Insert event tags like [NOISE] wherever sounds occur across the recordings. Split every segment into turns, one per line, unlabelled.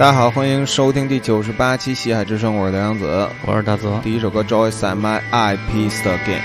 大家好，欢迎收听第九十八期《西海之声》，我是梁阳子，
我是大泽。
第一首歌《Joy Set My Eye Piece Again》。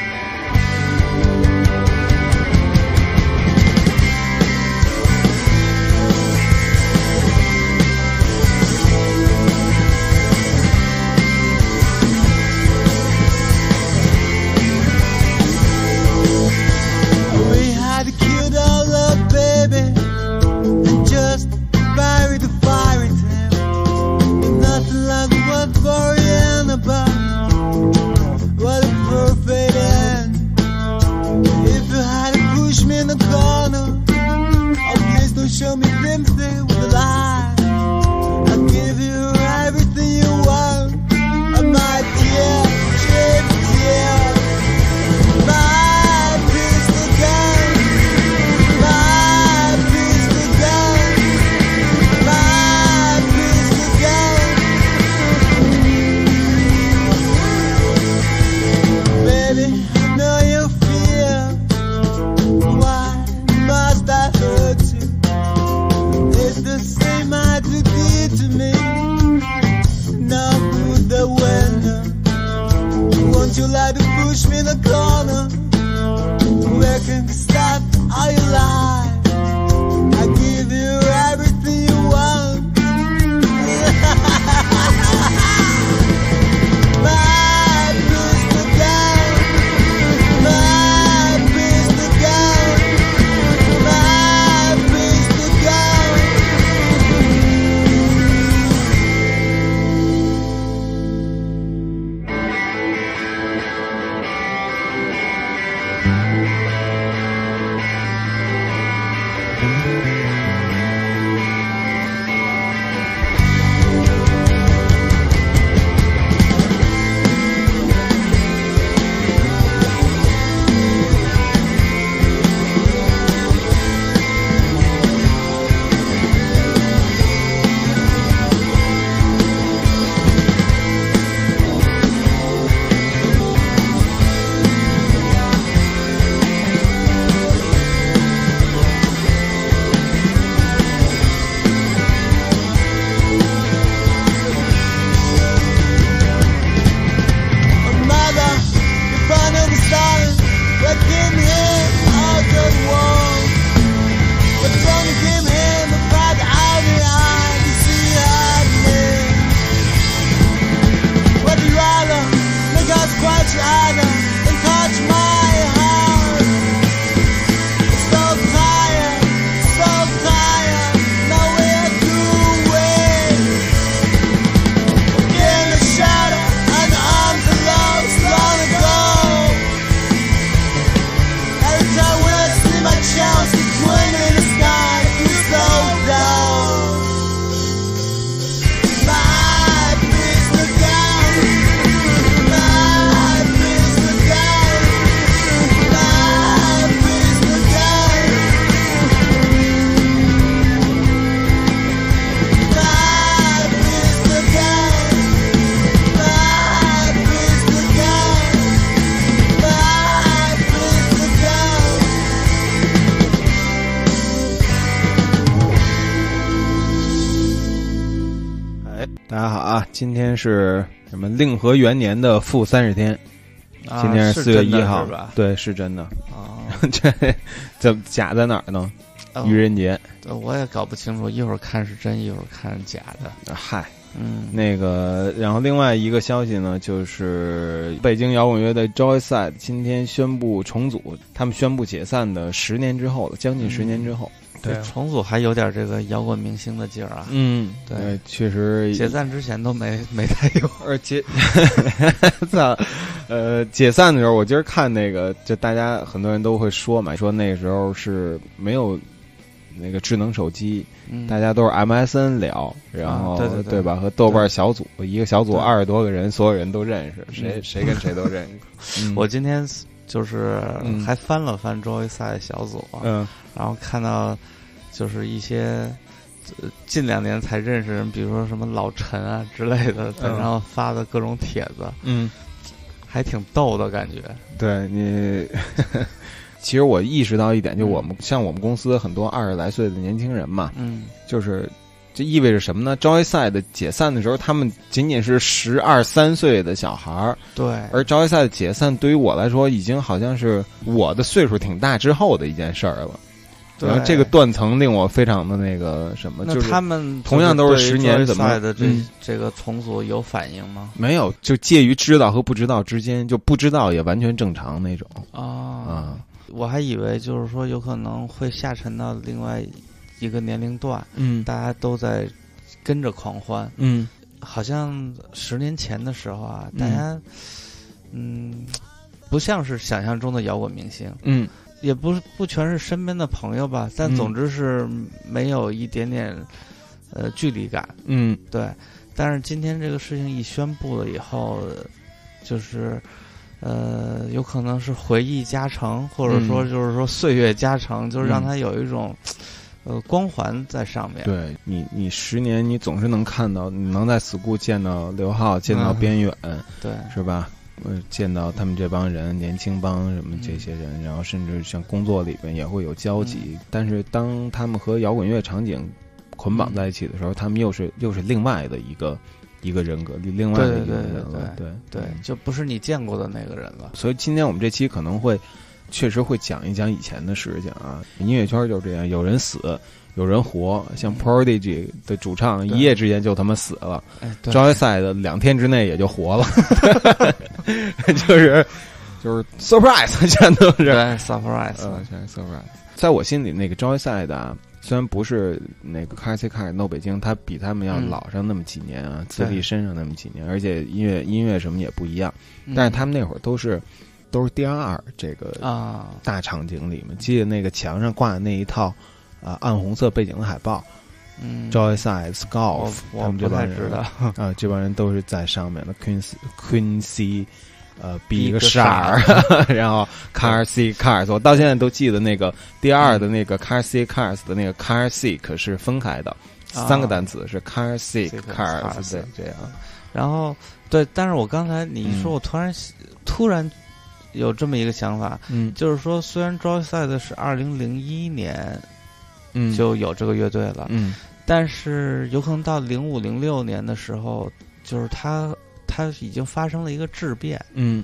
天是什么？令和元年的负三十天，今天
是
四月一号，
吧？
对，是真的。
啊，[LAUGHS]
这这假在哪儿呢？愚人节，
我也搞不清楚，一会儿看是真，一会儿看假的。
嗨，
嗯，
那个，然后另外一个消息呢，就是北京摇滚乐队 Joyside 今天宣布重组，他们宣布解散的十年之后了，将近十年之后。对，
重组还有点这个摇滚明星的劲儿啊。
嗯，
对，
确实。
解散之前都没 [LAUGHS] 没太有，
而解，[LAUGHS] 操，呃，解散的时候，我今儿看那个，就大家很多人都会说嘛，说那时候是没有那个智能手机，大家都是 MSN 聊，然后
对对
对。吧？和豆瓣小组，一个小组二十多个人，所有人都认识，谁谁跟谁都认识。[LAUGHS]
我今天就是还翻了翻周围赛小组，
嗯，
然后看到。就是一些近两年才认识人，比如说什么老陈啊之类的，然后发的各种帖子，
嗯，
还挺逗的感觉。
对你，[LAUGHS] 其实我意识到一点，就我们像我们公司很多二十来岁的年轻人嘛，
嗯，
就是
这意味着什么呢？Joyside 解散的时候，他们仅仅是十二三岁的小孩儿，
对，
而 Joyside 解散对于我来说，已经好像是我的岁数挺大之后的一件事儿了。
对
然后这个断层令我非常的那个什么，
那
就是
他们
同样都是十年怎么
的这、
嗯
这个重组有反应吗？
没有，就介于知道和不知道之间，就不知道也完全正常那种
啊
啊。
我还以为就是说有可能会下沉到另外一个年龄段，
嗯。
大家都在跟着狂欢。
嗯。
好像十年前的时候啊，
嗯。
大家嗯不像是想象中的摇滚明星，
嗯。
也不是不全是身边的朋友吧，但
嗯。
总之是没有一点点呃距离感。
嗯。
对，但是今天这个事情一宣布了以后，就是呃，有可能是回忆加成，或者说
嗯。
就是说岁月加成，就是让他有一种呃光环在上面。
对你，你十年你总是能看到，你能在 school 见到刘浩，见到
嗯
边远，
对
是吧？呃，见到他们这帮人，年轻帮什么这些人，然后甚至像工作里边也会有交集。但是当他们和摇滚乐场景捆绑在一起的时候，他们又是又是另外的一个一个人格，另外的一个
对对
人了。对
对，
嗯
就不是你见过的那个人了。
所以今天我们这期可能会确实会讲一讲以前的事情啊。音乐圈就是这样，有人死，有人活。像 Prodigy 的主唱，一夜之间就他妈死了。
哎，对
Joyside 两天之内也就活了，[LAUGHS] 就是就是 surprise，[LAUGHS] 全都是
对 surprise，
嗯，全是 surprise。在我心里，那个 Joyside 啊，虽然不是那个 c a r c Car No 北京，他比他们要
嗯
老上那么几年啊，资
对
历深上那么几年，而且音乐音乐什么也不一样。
嗯
但是他们那会儿都是都是 DR 这个
啊，
大场景里面，记得那个墙上挂的那一套啊暗红色背景的海报
嗯
，，Joyside
我
Scarf，
我
他们这帮人
知道。[LAUGHS]
啊，这帮人都是在上面的 Quincy Quincy，呃，Big
Big
Shark，[LAUGHS] 然后 Car C Cars，我到现在都记得那个第二的那个 Car C Cars 的那个 Car Sick 是分开的，
啊。
三个单词是 Car Sick
Cars，Cars
对，这样，
然后对，但是我刚才你一说，
嗯。
我突然突然有这么一个想法，
嗯。
就是说，虽然 Joyside 是二零零一年
嗯，
就有这个乐队了，
嗯。
但是有可能到零五零六年的时候，就是它它已经发生了一个质变，
嗯。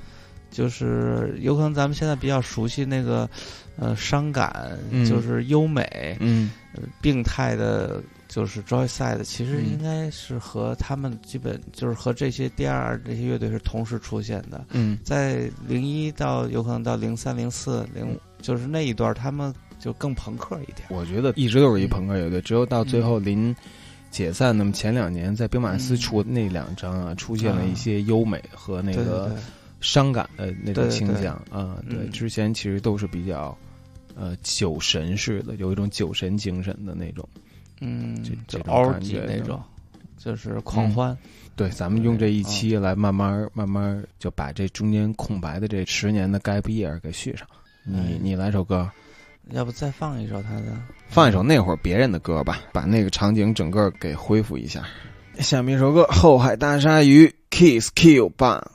就是有可能咱们现在比较熟悉那个呃伤感，
嗯。
就是优美、
嗯。
呃病态的。就是 Joyside，其实
嗯。
应该是和他们基本就是和这些第二这些乐队是同时出现的，
嗯。
在零一到有可能到零三、零四、零五，就是那一段，他们就更朋克一点。
我觉得一直都是一朋克乐队，只有到最后临解散，那么前两年在兵马司
嗯。
出的那两张啊，出现了一些优美和那个伤感的那种倾向啊，对，
嗯。
之前其实都是比较呃酒神式的，有一种酒神精神的那种。
嗯
这，
就
这种感觉
那种，就是 [LAUGHS] 狂欢。
对，咱们用这一
嗯
期来慢慢慢慢就把这中间空白的这十年的 gap year 给续上。你
哎
你来首歌，
要不再放一首他的？
放一首那会儿别人的歌吧，把那个场景整个给恢复一下。下面一首歌《后海大鲨鱼》，Kiss Kill 吧。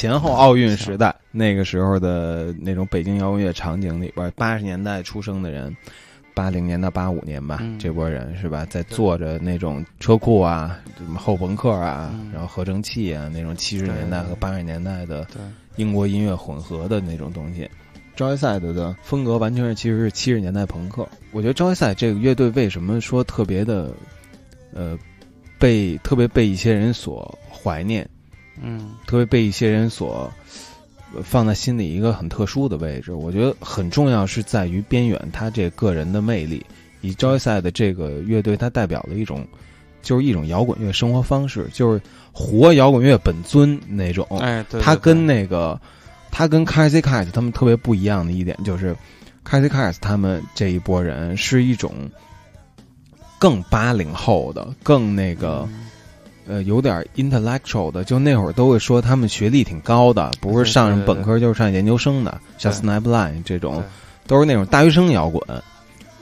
前后奥运时代那个时候的那种北京摇滚乐场景里边，八十年代出生的人，八零年到八五年吧，这波人是吧，在坐着那种车库啊、什么后朋克啊，然后合成器啊那种七十年代和八十年代的英国音乐混合的那种东西。Joyside 的风格完全是其实是七十年代朋克。我觉得 Joyside 这个乐队为什么说特别的，呃，被特别被一些人所怀念，
嗯，
特别被一些人所放在心里一个很特殊的位置。我觉得很重要是在于边远他这个人的魅力，以 Joyce 的这个乐队，它代表了一种就是一种摇滚乐生活方式，就是活摇滚乐本尊那种。
哎，对，
他跟那个。他跟 Crazy Cats 他们特别不一样的一点就是，Crazy Cats 他们这一波人是一种更八零后的、更那个呃有点 intellectual 的，就那会儿都会说他们学历挺高的，不是上本科就是上研究生的，像 Snapline 这种都是那种大学生摇滚。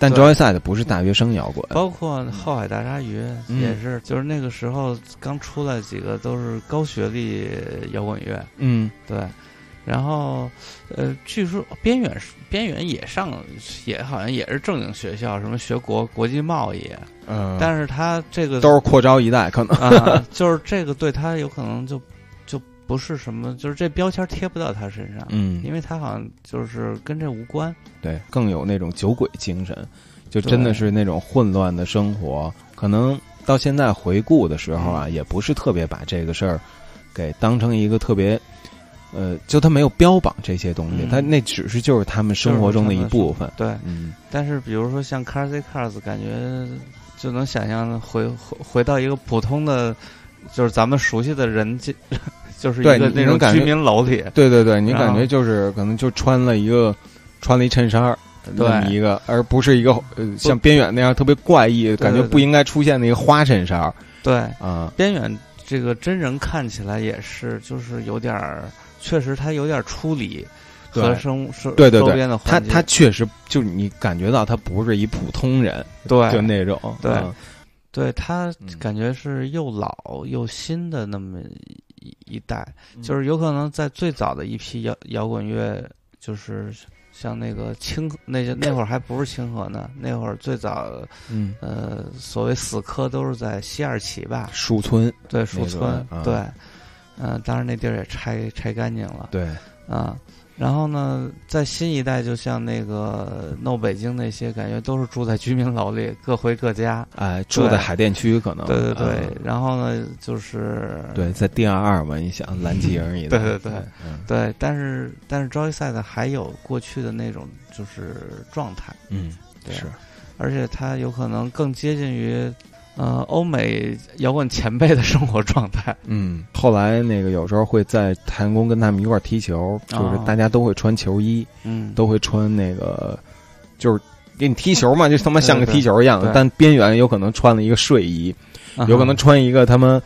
但 Joyside 不是大学生摇滚，
包括后海大鲨鱼也是，就是那个时候刚出来几个都是高学历摇滚乐。
嗯，
对。然后，呃，据说边远边远也上，也好像也是正经学校，什么学国国际贸易。
嗯，
但是他这个
都是扩招一代，可能
啊，就是这个对他有可能就就不是什么，就是这标签贴不到他身上。
嗯，
因为他好像就是跟这无关。
对，更有那种酒鬼精神，就真的是那种混乱的生活。可能到现在回顾的时候啊，也不是特别把这个事儿给当成一个特别。呃，就他没有标榜这些东西，他那只是就是他们生活中的一部分。
对，
嗯。
但是比如说像 Cars Cars，感觉就能想象回回回到一个普通的，就是咱们熟悉的人，就 [LAUGHS] 就是一个那种居民楼里。
对对对，你感觉就是可能就穿了一个穿了一衬衫
对，
一个，而不是一个呃像边远那样特别怪异，感觉不应该出现的一个花衬衫
对
啊，
边远这个真人看起来也是，就是有点儿。确实，他有点出离和生生
对对对，
他
他确实就是你感觉到他不是一普通人，
对，
就那种，
对，对他感觉是又老又新的那么一一代，就是有可能在最早的一批摇摇滚乐，就是像那个清那些那会儿还不是清河呢，[COUGHS] 那会儿最早，
嗯。
呃，所谓死磕都是在西二旗吧，
树村，
对树村，对。嗯，当然那地儿也拆拆干净了。
对，
啊，然后呢，在新一代，就像那个闹北京那些，感觉都是住在居民楼里，各回各家。
哎，住在海淀区可能。
对对对，然后呢，就是
对，在 D 二二嘛，你想蓝旗营一
带。[LAUGHS] 对对对，对，但是但是 Joyside 还有过去的那种就是状态。
嗯，
对，
是，
而且它有可能更接近于。呃，欧美摇滚前辈的生活状态。
嗯，后来那个有时候会在太阳宫跟他们一块踢球，就是大家都会穿球衣，
嗯，
都会穿那个，就是给你踢球嘛，就他妈像个踢球一样
的。
但边缘有可能穿了一个睡衣，有可能穿一个他们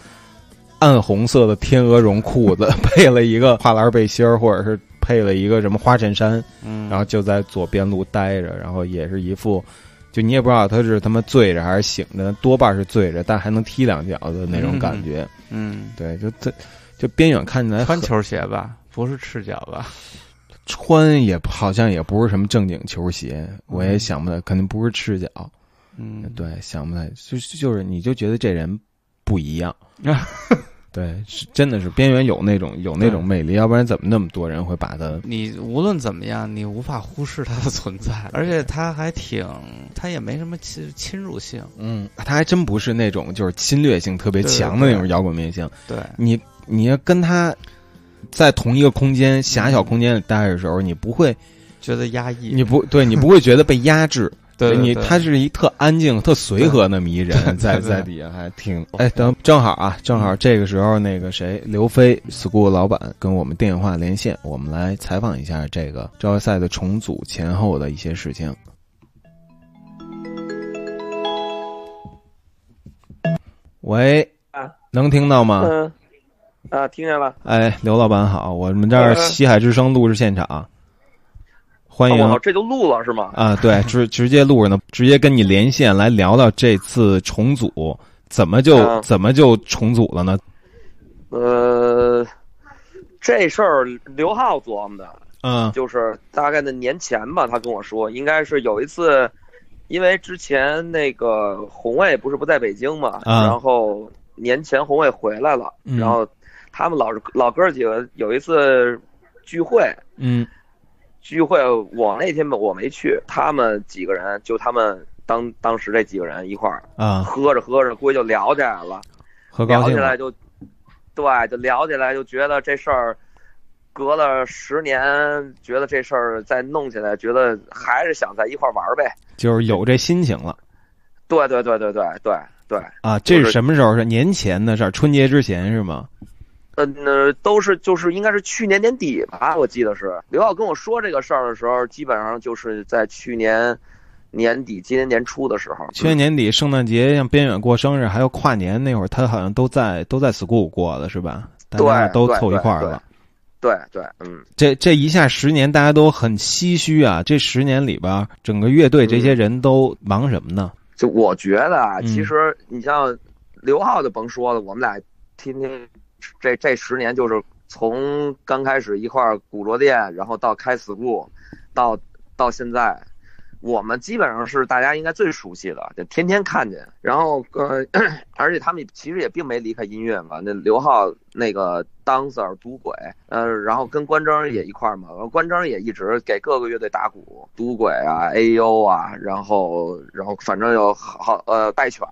暗红色的天鹅绒裤子，配了一个跨栏背心儿，或者是配了一个什么花衬衫，
嗯，
然后就在左边路待着，然后也是一副。就你也不知道他是他妈醉着还是醒着，多半是醉着，但还能踢两脚的那种感觉。
嗯，
对，就这，就边远看起来
穿球鞋吧，不是赤脚吧？
穿也好像也不是什么正经球鞋，我也想不到，肯定不是赤脚。
嗯，
对，想不太，就就是你就觉得这人不一样。[LAUGHS] 对，是真的是边缘有那种有那种魅力，要不然怎么那么多人会把他？
你无论怎么样，你无法忽视他的存在，[LAUGHS] 而且他还挺，他也没什么侵侵入性。
嗯，他还真不是那种就是侵略性特别强的那种摇滚明星。
对
你，你要跟他在同一个空间狭小空间里待着的时候，你不会
觉得压抑，
你不对，你不会觉得被压制。
对
你，他是一特安静、特随和那么一人，[LAUGHS] 在在底下还挺哎，等正好啊，正好这个时候那个谁，刘飞 school 老板跟我们电话连线，我们来采访一下这个招赛的重组前后的一些事情。喂，
啊，
能听到吗？
嗯，啊，听见了。
哎，刘老板好，我们这儿西海之声录制现场。欢迎，
这就录了是吗？
啊，对，[LAUGHS] 直直接录着呢，直接跟你连线来聊聊这次重组，怎么就怎么就重组了呢？
呃，这事儿刘浩琢磨的，
嗯，
就是大概的年前吧，他跟我说，应该是有一次，因为之前那个红卫不是不在北京嘛，
嗯
然后年前红卫回来了，
嗯
然后他们老老哥几个有一次聚会，
嗯
聚会我那天我没去，他们几个人就他们当当时这几个人一块儿
啊，
喝着喝着，估计就聊起来了。
喝高兴了，
聊起来就，对，就聊起来就觉得这事儿隔了十年，觉得这事儿再弄起来，觉得还是想在一块玩儿呗。
就是有这心情了
对对对对对对对，
啊。这
就是是
什么时候？是年前的事儿，春节之前是吗？
嗯、那，都是就是应该是去年年底吧，我记得是刘浩跟我说这个事儿的时候，基本上就是在去年年底、今年年初的时候。
去年年底圣诞节像边远过生日，还有跨年那会儿，他好像都在都在 school 过的是吧？大家
对
都凑一块儿了。
对对，嗯，
这这一下十年，大家都很唏嘘啊。这十年里边，整个乐队这些人都忙什么呢？
就我觉得啊，
嗯
其实你像刘浩就甭说了，我们俩天天这这十年就是从刚开始一块古着店，然后到开 school，到到现在，我们基本上是大家应该最熟悉的，就天天看见。然后呃，[COUGHS] 而且他们其实也并没离开音乐嘛。那刘浩那个 dancer 赌鬼，呃，然后跟关征也一块嘛，然后关征也一直给各个乐队打鼓，赌鬼啊，A.U. 啊，然后然后反正有好呃带犬，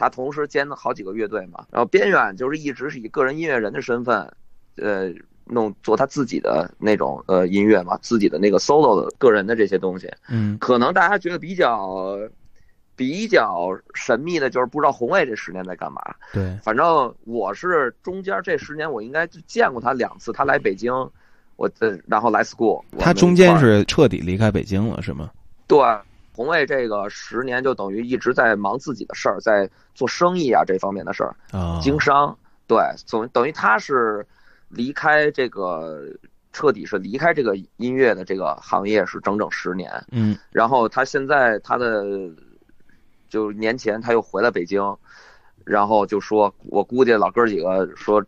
他同时兼了好几个乐队嘛。然后边远就是一直是以个人音乐人的身份，呃。弄做他自己的那种呃音乐嘛，自己的那个 solo 的个人的这些东西，
嗯
可能大家觉得比较比较神秘的，就是不知道红卫这十年在干嘛。
对，
反正我是中间这十年，我应该就见过他两次。他来北京，我呃，然后来 school，
他中间是彻底离开北京了是吗？
对红卫这个十年就等于一直在忙自己的事儿，在做生意啊这方面的事儿，
啊，
经商。对，总等于他是离开这个。彻底是离开这个音乐的这个行业是整整十年，
嗯
然后他现在他的就年前他又回了北京，然后就说，我估计老哥几个说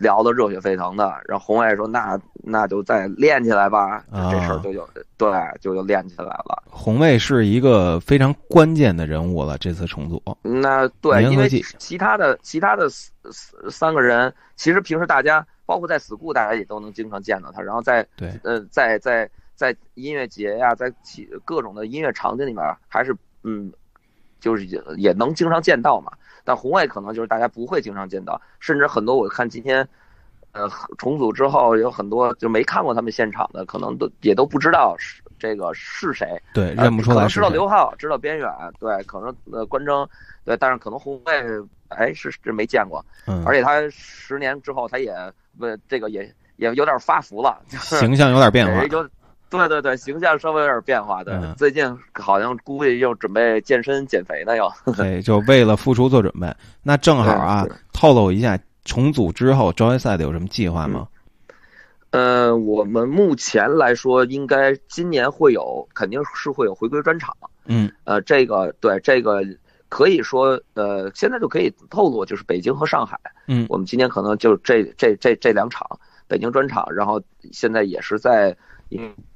聊得热血沸腾的，然后红卫说那那就再练起来吧，
啊
这事儿就有对就就练起来了。
红卫是一个非常关键的人物了，这次重组。
那对，因为其他的其他的四四三个人，其实平时大家包括在 school 大家也都能经常见到他，然后在
对，
呃，在在在音乐节呀、在其各种的音乐场景里面，还是嗯，就是也也能经常见到嘛。但红卫可能就是大家不会经常见到，甚至很多我看今天，呃，重组之后有很多就没看过他们现场的，可能都也都不知道是这个是谁，
对，
呃
认不出
可能知道。刘浩，知道边远，对，可能呃关征，对，但是可能红卫，哎，是是没见过，
嗯，
而且他十年之后，他也不这个也也有点发福了，就 [LAUGHS] 是
形象有点变化 [LAUGHS]
对对对，形象稍微有点变化。对，
嗯
最近好像估计又准备健身减肥呢，又。[LAUGHS]
对，就为了复出做准备。那正好啊，透露一下，重组之后招赛的有什么计划吗？
呃，我们目前来说，应该今年会有，肯定是会有回归专场。
嗯
呃，这个对这个可以说，呃，现在就可以透露，就是北京和上海。
嗯
我们今年可能就这这这这两场北京专场，然后现在也是在，嗯，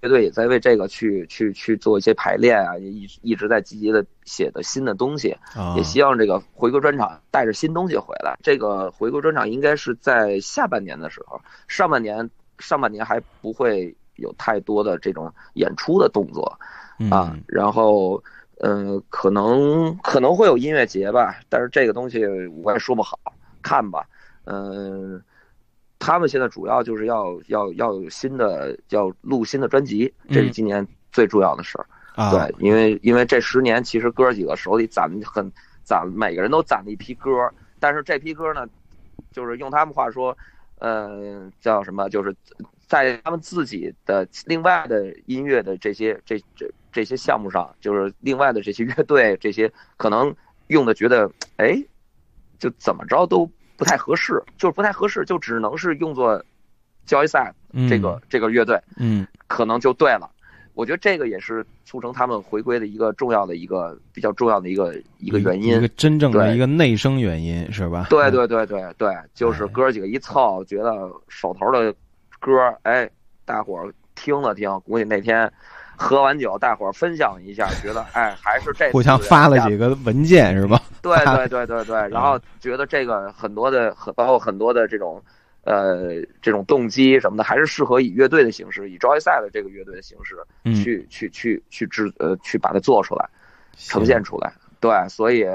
乐队也在为这个去去去做一些排练啊，也一一直在积极的写的新的东西。
啊
也，希望这个回归专场带着新东西回来。这个回归专场应该是在下半年的时候，上半年上半年还不会有太多的这种演出的动作啊
嗯。
然后，呃，可能可能会有音乐节吧，但是这个东西我也说不好，看吧。嗯、他们现在主要就是要要要有新的要录新的专辑，这是
嗯
今年最重要的事儿。
啊，
对，因为因为这十年其实哥几个手里攒很攒，每个人都攒了一批歌，但是这批歌呢，就是用他们话说，呃，叫什么？就是在他们自己的另外的音乐的这些这这这些项目上，就是另外的这些乐队这些可能用的觉得，哎，就怎么着都不太合适，就是不太合适，就只能是用作交易赛
嗯
这个、这个乐队。
嗯
可能就对了。我觉得这个也是促成他们回归的一个重要的一个比较重要的一个一个原因，
一个真正的一个内生原因是吧？
对对对对对，就是哥几个一凑，觉得手头的歌，哎，大伙儿听了听，估计那天喝完酒，大伙儿分享一下，[LAUGHS] 觉得哎，还是这
互相发了几个文件是吧？
对对对对对，然后觉得这个很多的，包括很多的这种。呃，这种动机什么的，还是适合以乐队的形式，以 Joyside 的这个乐队的形式去去去去制呃，去把它做出来，呈现出来。对，所以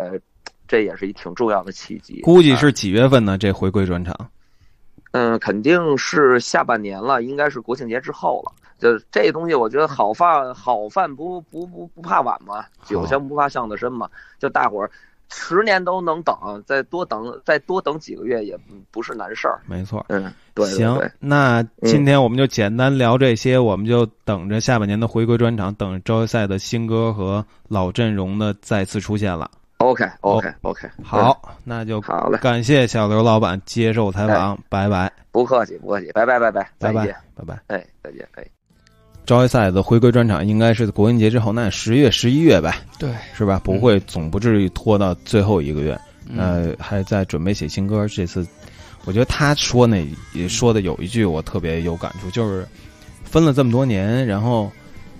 这也是一挺重要的契机。
估计是几月份呢？这回归专场？
嗯，肯定是下半年了，应该是国庆节之后了。就这东西，我觉得好饭好饭不不不不怕晚嘛，酒香不怕巷子深嘛，就大伙儿。十年都能等，再多等再多等几个月也不是难事儿。
没错，
嗯，对。
行，那今天我们就简单聊这些，我们就等着下半年的回归专场，等周赛的新歌和老阵容的再次出现了。
OK，OK，OK。
好，那就
好嘞。
感谢小刘老板接受采访，拜拜。
不客气，不客气，拜拜，拜拜，
拜拜，
拜
拜。
哎，再见，哎。
招赛的回归专场应该是国庆节之后，那十月、十一月呗，
对，
是吧？不会，总不至于拖到最后一个月。呃，还在准备写新歌。这次，我觉得他说那也说的有一句我特别有感触，就是分了这么多年，然后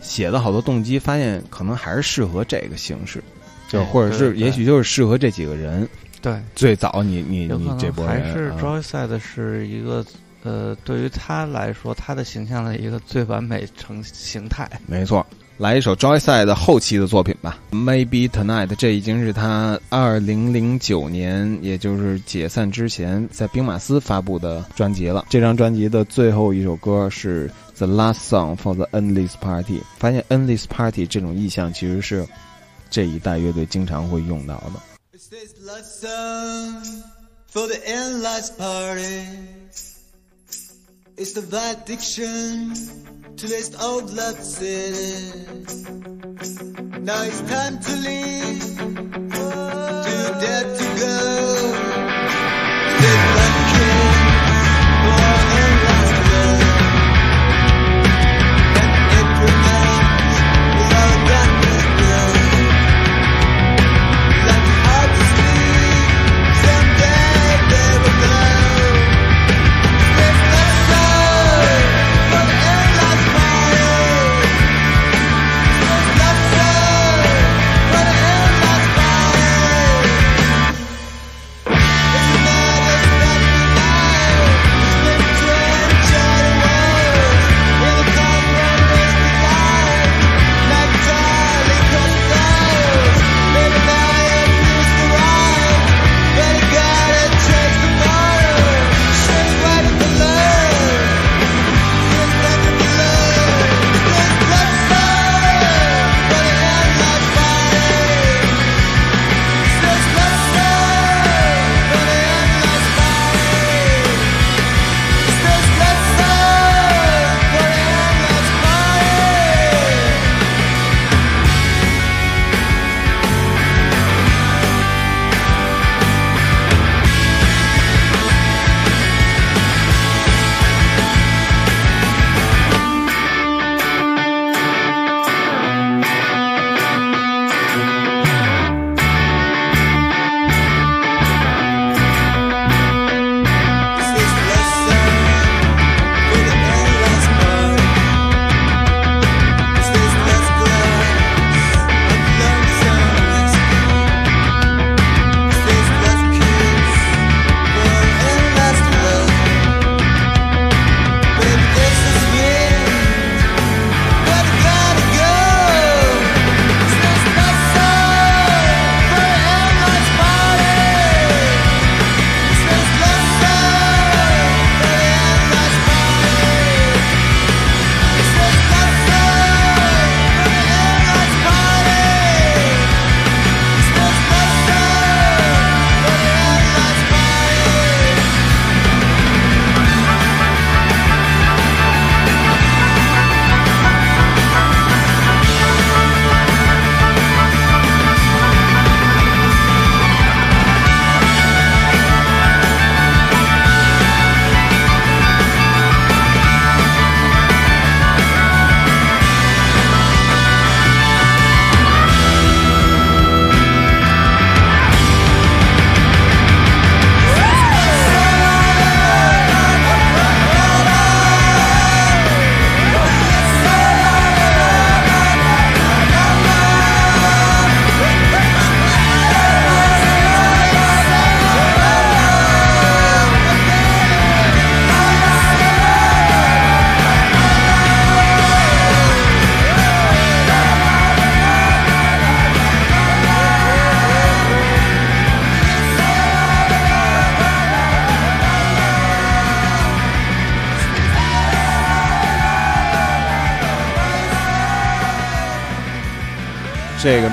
写了好多动机，发现可能还是适合这个形式，就或者是也许就是适合这几个人。
对，
最早你你你这波
还是招赛的是一个。呃，对于他来说，他的形象的一个最完美成形态。
没错，来一首 Joyside 的后期的作品吧，《Maybe Tonight》。这已经是他二零零九年，也就是解散之前，在兵马司发布的专辑了。这张专辑的最后一首歌是《The Last Song for the Endless Party》。发现 Endless Party 这种意象，其实是这一代乐队经常会用到的。It's the addiction to this old love city. Now it's time to leave, too dead to go.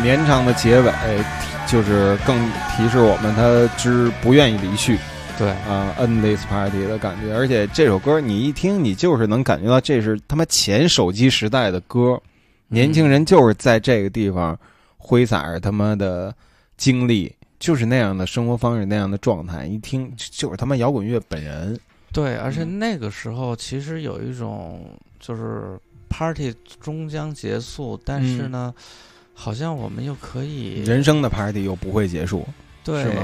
绵长的结尾，就是更提示我们他之不愿意离去。
对
啊，End this party 的感觉，而且这首歌你一听，你就是能感觉到这是他妈前手机时代的歌，年轻人就是在这个地方挥洒着他妈的精力，就是那样的生活方式，那样的状态，一听就是他妈摇滚乐本人。
对，而且那个时候其实有一种就是 party 终将结束，但是呢，好像我们又可以
人生的 party 又不会结束，
对。
是吗？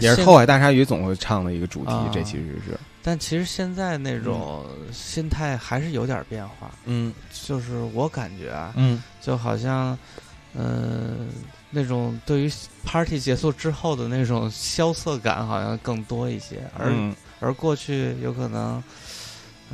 也是后海大鲨鱼总会唱的一个主题，这其实是。
但其实现在那种心态还是有点变化。
嗯，
就是我感觉啊，
嗯，
就好像，呃，那种对于 party 结束之后的那种萧瑟感，好像更多一些。而而过去有可能。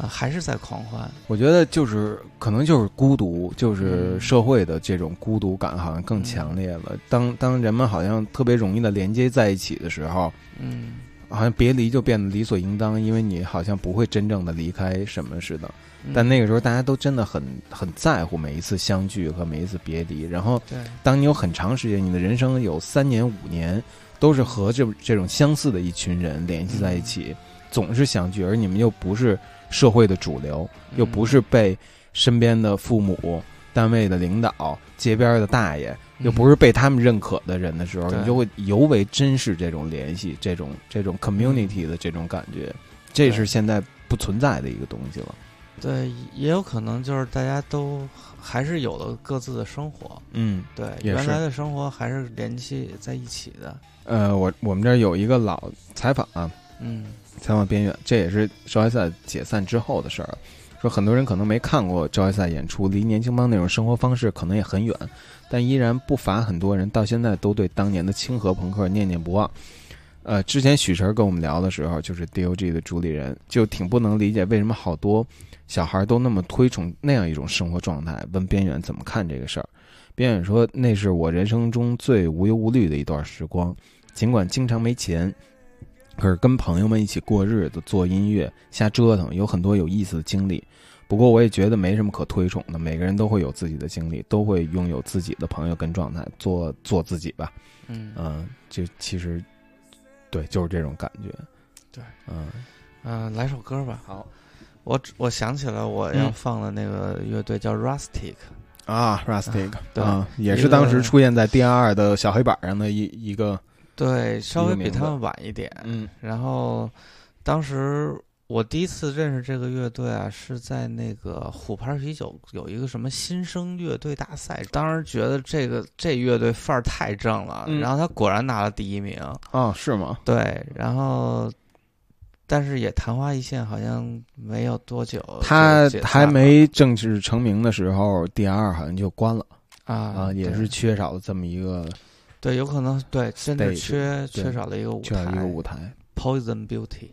啊，还是在狂欢。
我觉得就是可能就是孤独，就是社会的这种孤独感好像更强烈了。当当人们好像特别容易的连接在一起的时候，
嗯，
好像别离就变得理所应当，因为你好像不会真正的离开什么似的。但那个时候大家都真的很很在乎每一次相聚和每一次别离。然后，当你有很长时间，你的人生有三年五年都是和这这种相似的一群人联系在一起，总是相聚，而你们又不是。社会的主流，又不是被身边的父母、单位的领导、街边的大爷，又不是被他们认可的人的时候，你就会尤为珍视这种联系、这种这种 community 的这种感觉。这是现在不存在的一个东西了。
对，也有可能就是大家都还是有了各自的生活。
嗯，
对，原来的生活还是联系在一起的。
呃，我我们这儿有一个老采访啊，
嗯。
采访边缘，这也是招赛解散之后的事儿。说很多人可能没看过招赛演出，离年轻帮那种生活方式可能也很远，但依然不乏很多人到现在都对当年的清河朋克念念不忘。呃，之前许晨跟我们聊的时候，就是 D.O.G 的主理人，就挺不能理解为什么好多小孩都那么推崇那样一种生活状态。问边缘怎么看这个事儿，边缘说那是我人生中最无忧无虑的一段时光，尽管经常没钱。可是跟朋友们一起过日子、做音乐、瞎折腾，有很多有意思的经历。不过我也觉得没什么可推崇的，每个人都会有自己的经历，都会拥有自己的朋友跟状态，做做自己吧。
嗯
嗯，就其实，对，就是这种感觉。
对，
嗯
嗯，来首歌吧。
好，
我我想起了我要放的那个乐队叫 Rustic
啊，Rustic，
对，
也是当时出现在 D R 的小黑板上的一一个。
对，稍微比他们晚一点。
嗯，
然后当时我第一次认识这个乐队啊，是在那个虎牌啤酒有一个什么新生乐队大赛，当时觉得这个这乐队范儿太正了。然后他果然拿了第一名。
哦，是吗？
对，然后但是也昙花一现，好像没有多久。
他还没正式成名的时候，第二好像就关了。
啊
啊，也是缺少了这么一个。
对，有可能对，真的缺缺少了一个舞
台，缺少一个舞台。
Poison Beauty。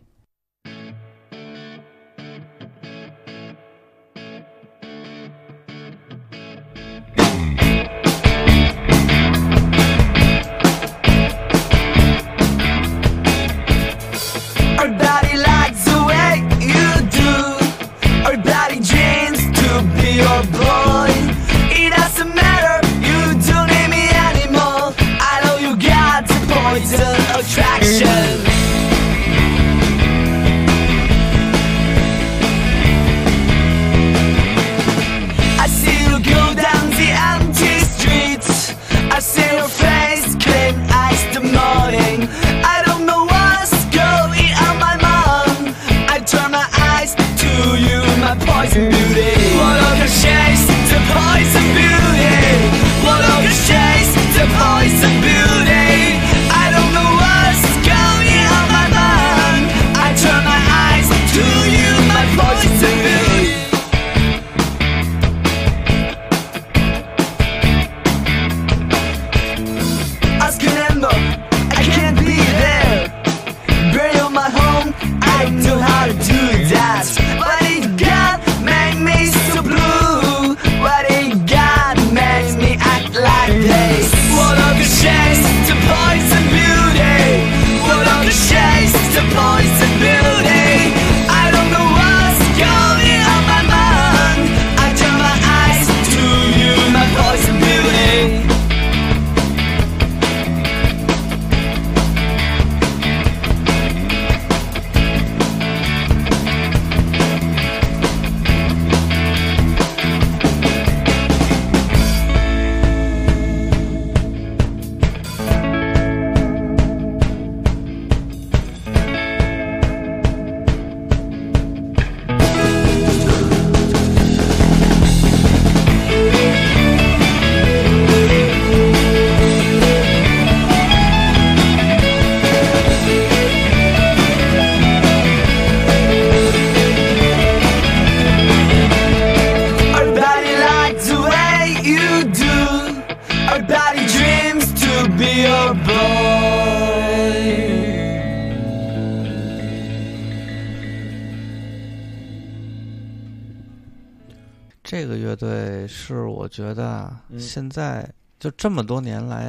这么多年来，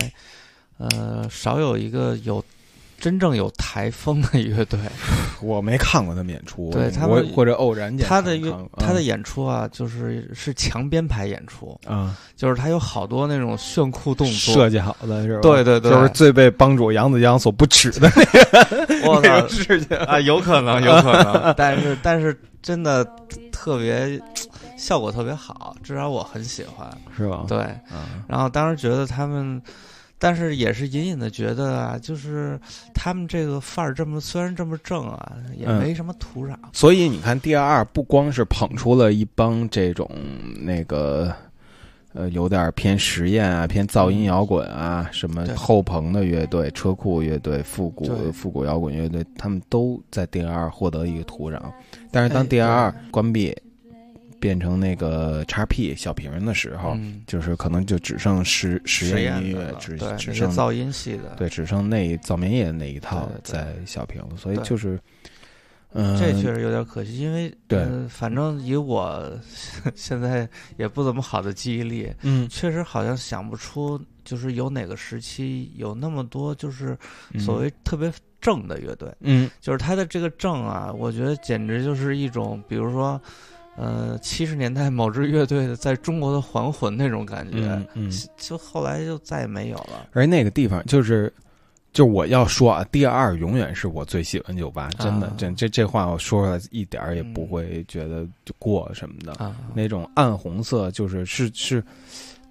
呃，少有一个有。真正有台风的乐队，[LAUGHS]
我没看过他们演出。
对他们
或者偶然间，
他的他的演出啊，就是是强编排演出。
啊，
就是他有好多那种炫酷动作。
设计好的是吧？
对对对，
就是最被帮主杨子江所不耻的 [LAUGHS] 那个事情。
啊，有可能有可能，[LAUGHS] 但是但是真的特别效果特别好，至少我很喜欢，
是吧？
对，嗯然后当时觉得他们。但是也是隐隐的觉得啊，就是他们这个范儿这么虽然这么正啊，也没什么土壤。
所以你看，D R 不光是捧出了一帮这种那个呃有点偏实验啊、偏噪音摇滚啊、什么后朋的乐队、车库乐队、复古复古摇滚乐队，他们都在 D R 获得一个土壤。但是当 D R 关闭。变成那个叉 P 小屏的时候，就是可能就只剩实实验音乐，只只剩
噪音系的，
对，只剩那噪棉叶那一套在小屏，所以就是，嗯，
这确实有点可惜，因为
对，
反正以我现在也不怎么好的记忆力，
嗯，
确实好像想不出，就是有哪个时期有那么多就是所谓特别正的乐队，
嗯，
就是他的这个正啊，我觉得简直就是一种，比如说。呃，七十年代某支乐队的在中国的还魂那种感
觉，嗯，
就后来就再也没有了。
而那个地方就是，就我要说啊，第二永远是我最喜欢酒吧，真的，这这这话我说出来一点儿也不会觉得就过什么的。那种暗红色，就是是是。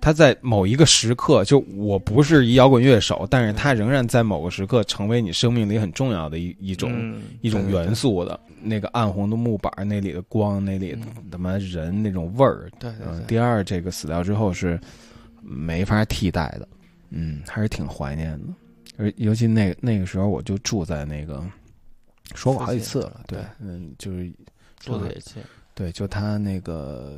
他在某一个时刻，就我不是一摇滚乐手，但是他仍然在某个时刻成为你生命里很重要的一一种一种元素的。那个暗红的木板，那里的光，那里他妈人那种味儿。
对对。
第二，这个死掉之后是没法替代的。嗯，还是挺怀念的。而尤其那那个时候，我就住在那个，说过好几次了。对，嗯，就是
住的也近。
对，就他那个。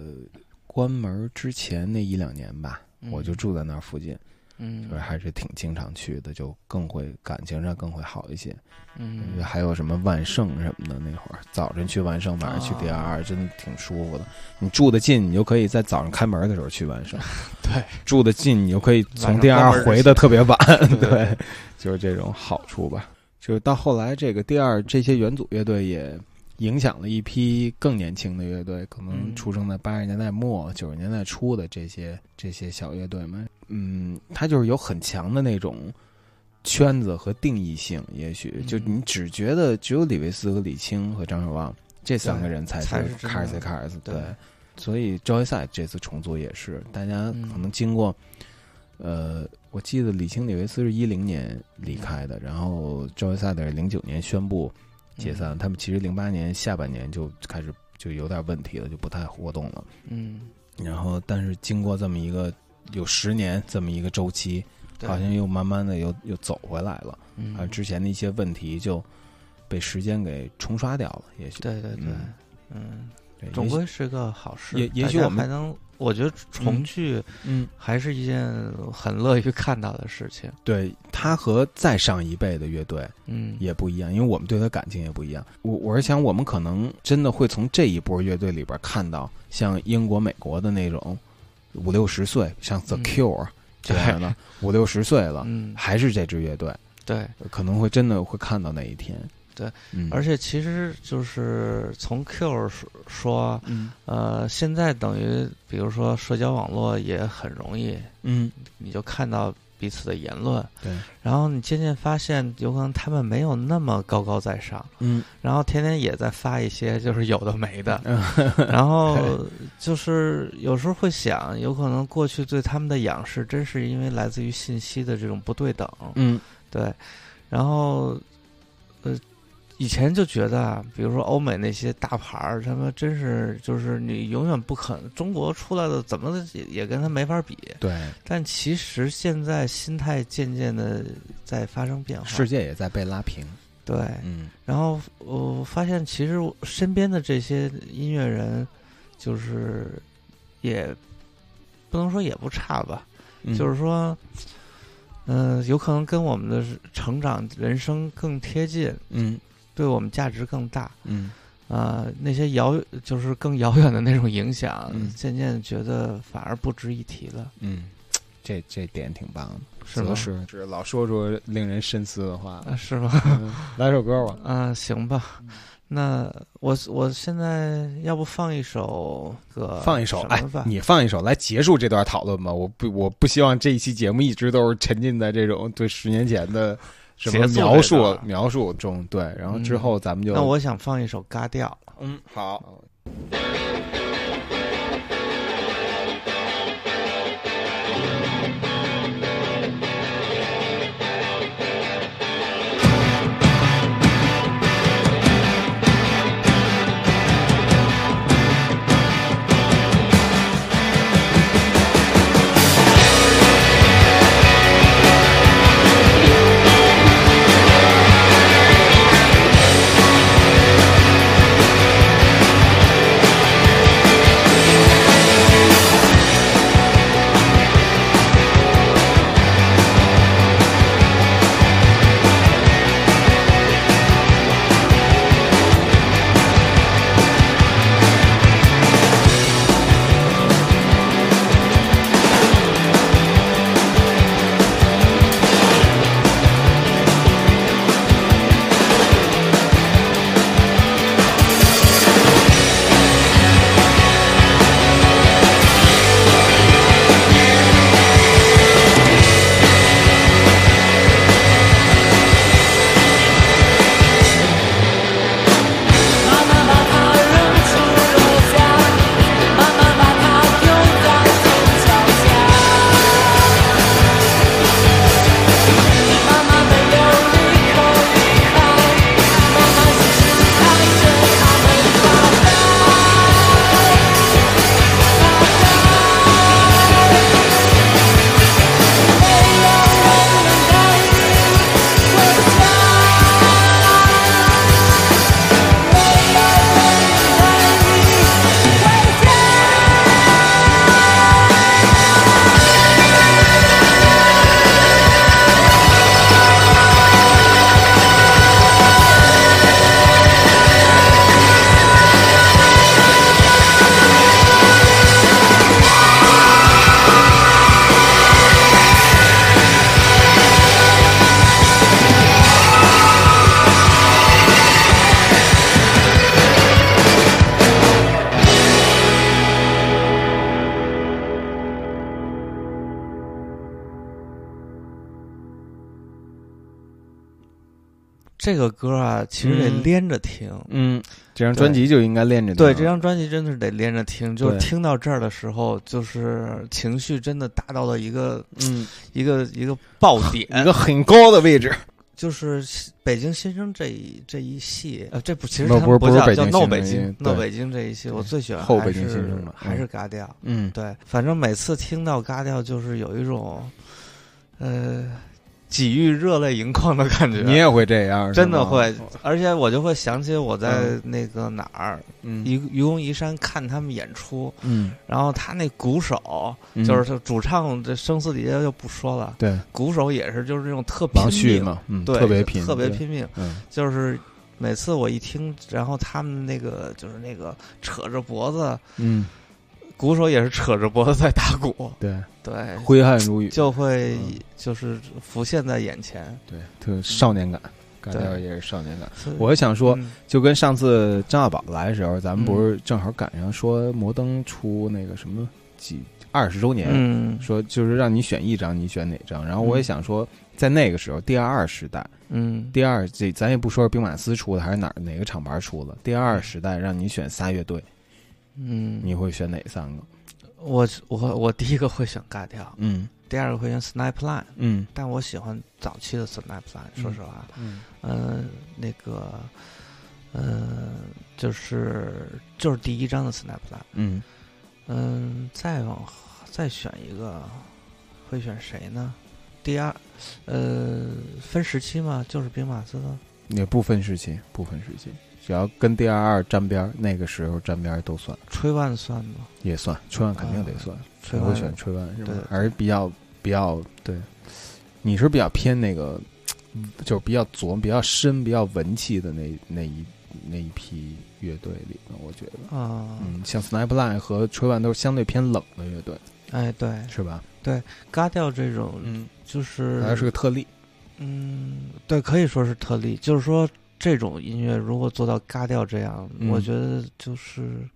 关门之前那一两年吧，我就住在那儿附近，
嗯，
还是挺经常去的，就更会感情上更会好一些。
嗯，
还有什么万盛什么的，那会儿早晨去万盛，晚上去 R R，真的挺舒服的。你住的近，你就可以在早上开门的时候去万盛；[LAUGHS]
对，
住的近，你就可以从 R R 回的特别晚。[LAUGHS] 对，就是这种好处吧。就是到后来，这个第二这些元祖乐队也。影响了一批更年轻的乐队，可能出生在八十年代末、九十年代初的这些这些小乐队们。嗯，他就是有很强的那种圈子和定义性。也许就你只觉得只有李维斯和李青和张守望这三个人才是卡尔斯卡尔斯。对，所以赵一赛这次重组也是，大家可能经过，呃，我记得李青、李维斯是一零年离开的，然后赵一赛的是零九年宣布。解散，他们其实零八年下半年就开始就有点问题了，就不太活动了。
嗯，
然后但是经过这么一个有十年这么一个周期，好像又慢慢的又又走回来了。
嗯，
啊，之前的一些问题就被时间给冲刷掉了。也许
对对对，嗯，总归是个好事。
也也许我们
还能。我觉得重聚，
嗯，
还是一件很乐于看到的事情。
对他和再上一辈的乐队，
嗯，
也不一样，因为我们对他感情也不一样。我我是想，我们可能真的会从这一波乐队里边看到，像英国、美国的那种五六十岁，像 The Cure 这样的五六十岁了，
嗯，
还是这支乐队，
对，
可能会真的会看到那一天。
对，而且其实就是从 Q 说，呃，现在等于比如说社交网络也很容易，
嗯，
你就看到彼此的言论，
对，
然后你渐渐发现，有可能他们没有那么高高在上，
嗯，
然后天天也在发一些就是有的没的，[LAUGHS] 然后就是有时候会想，有可能过去对他们的仰视，真是因为来自于信息的这种不对等，
嗯，
对，然后，呃。以前就觉得啊，比如说欧美那些大牌儿，他们真是就是你永远不可能，中国出来的怎么也也跟他没法比。
对。
但其实现在心态渐渐的在发生变化，
世界也在被拉平。
对，
嗯。
然后我发现，其实身边的这些音乐人，就是也不能说也不差吧，就是说。嗯，有可能跟我们的成长人生更贴近，
嗯，
对我们价值更大，
嗯，
啊，那些遥就是更遥远的那种影响，
嗯
渐渐觉得反而不值一提了，
嗯，这这点挺棒的，
是吗？
是是老说出令人深思的话，
啊，是吗？
嗯来首歌吧。
啊，行吧。那我我现在要不放一首歌，
放一首，哎你放一首来结束这段讨论吧。我不，我不希望这一期节目一直都是沉浸在这种对十年前的什么描述描述中。对，然后之后咱们就
那我想放一首《嘎调》。
嗯好。
个歌啊，其实得
嗯
连着听。
嗯，这张专辑就应该连着听。
对，这张专辑真的是得连着听，就是听到这儿的时候，就是情绪真的达到了一个
嗯，
一个一个爆点，
一个很高的位置。
就是北京新生这一这一系，呃，这不其实
不
他们
不
叫叫闹北京，闹北京这一系，我最喜欢还
后北京新
是还是
嗯
嘎调。
嗯，
对，反正每次听到嘎调，就是有一种，呃，几欲热泪盈眶的感觉。
你也会这样，
真的会，而且我就会想起我在那个哪儿，
嗯。
愚愚公移山看他们演出，
嗯，
然后他那鼓手
嗯。
就是主唱，这声嘶力竭就不说了，
对。
鼓手也是就是那种特拼命，
嘛，嗯，
对，
特别拼，
特别，拼命，
嗯。
就是。每次我一听，然后他们那个就是那个扯着脖子，
嗯，
鼓手也是扯着脖子在打鼓，
对，
对，
挥汗如雨，
就会
嗯。
就是浮现在眼前。
对，特少年感，感
对。
觉也是少年感。我也想说，
嗯。
就跟上次张小宝来的时候，咱们不
嗯。
是正好赶上说摩登出那个什么几二十周年，
嗯。
说就是让你选一张，你选哪张？然后我也
嗯
想说，在那个时候，第二二时代，
嗯。
第二这咱也不说是兵马司出的还是哪儿哪个厂牌出的，第二时代让你选仨乐队，
嗯，
你会选哪三个？
我我我第一个会选尬跳，
嗯。
第二个会选 Snipe Line，
嗯。
但我喜欢早期的 Snipe Line，说实话，
嗯。
嗯，那个，嗯，就是就是第一张的 Snipe Line，
嗯。
嗯，再往再选一个，会选谁呢？第二，呃，分时期嘛，就是兵马司的。
也不分时期，不分时期，只要跟 d 二二沾边儿，那个时候沾边儿都算，
吹万算吗？
也算，吹万肯定得算。
吹万
我会选吹万是吧
对？
还是比较比较对，你是比较偏那个，就是比较琢磨、比较深、比较文气的那那一那一批乐队里面，我觉得，
啊，
嗯，像 Snapline 和吹万都是相对偏冷的乐队，
哎，对，
是吧？
对，嘎调这种
嗯，
就是
还是个特例，
嗯，对，可以说是特例。就是说，这种音乐如果做到嘎调这样，
嗯
我觉得就是，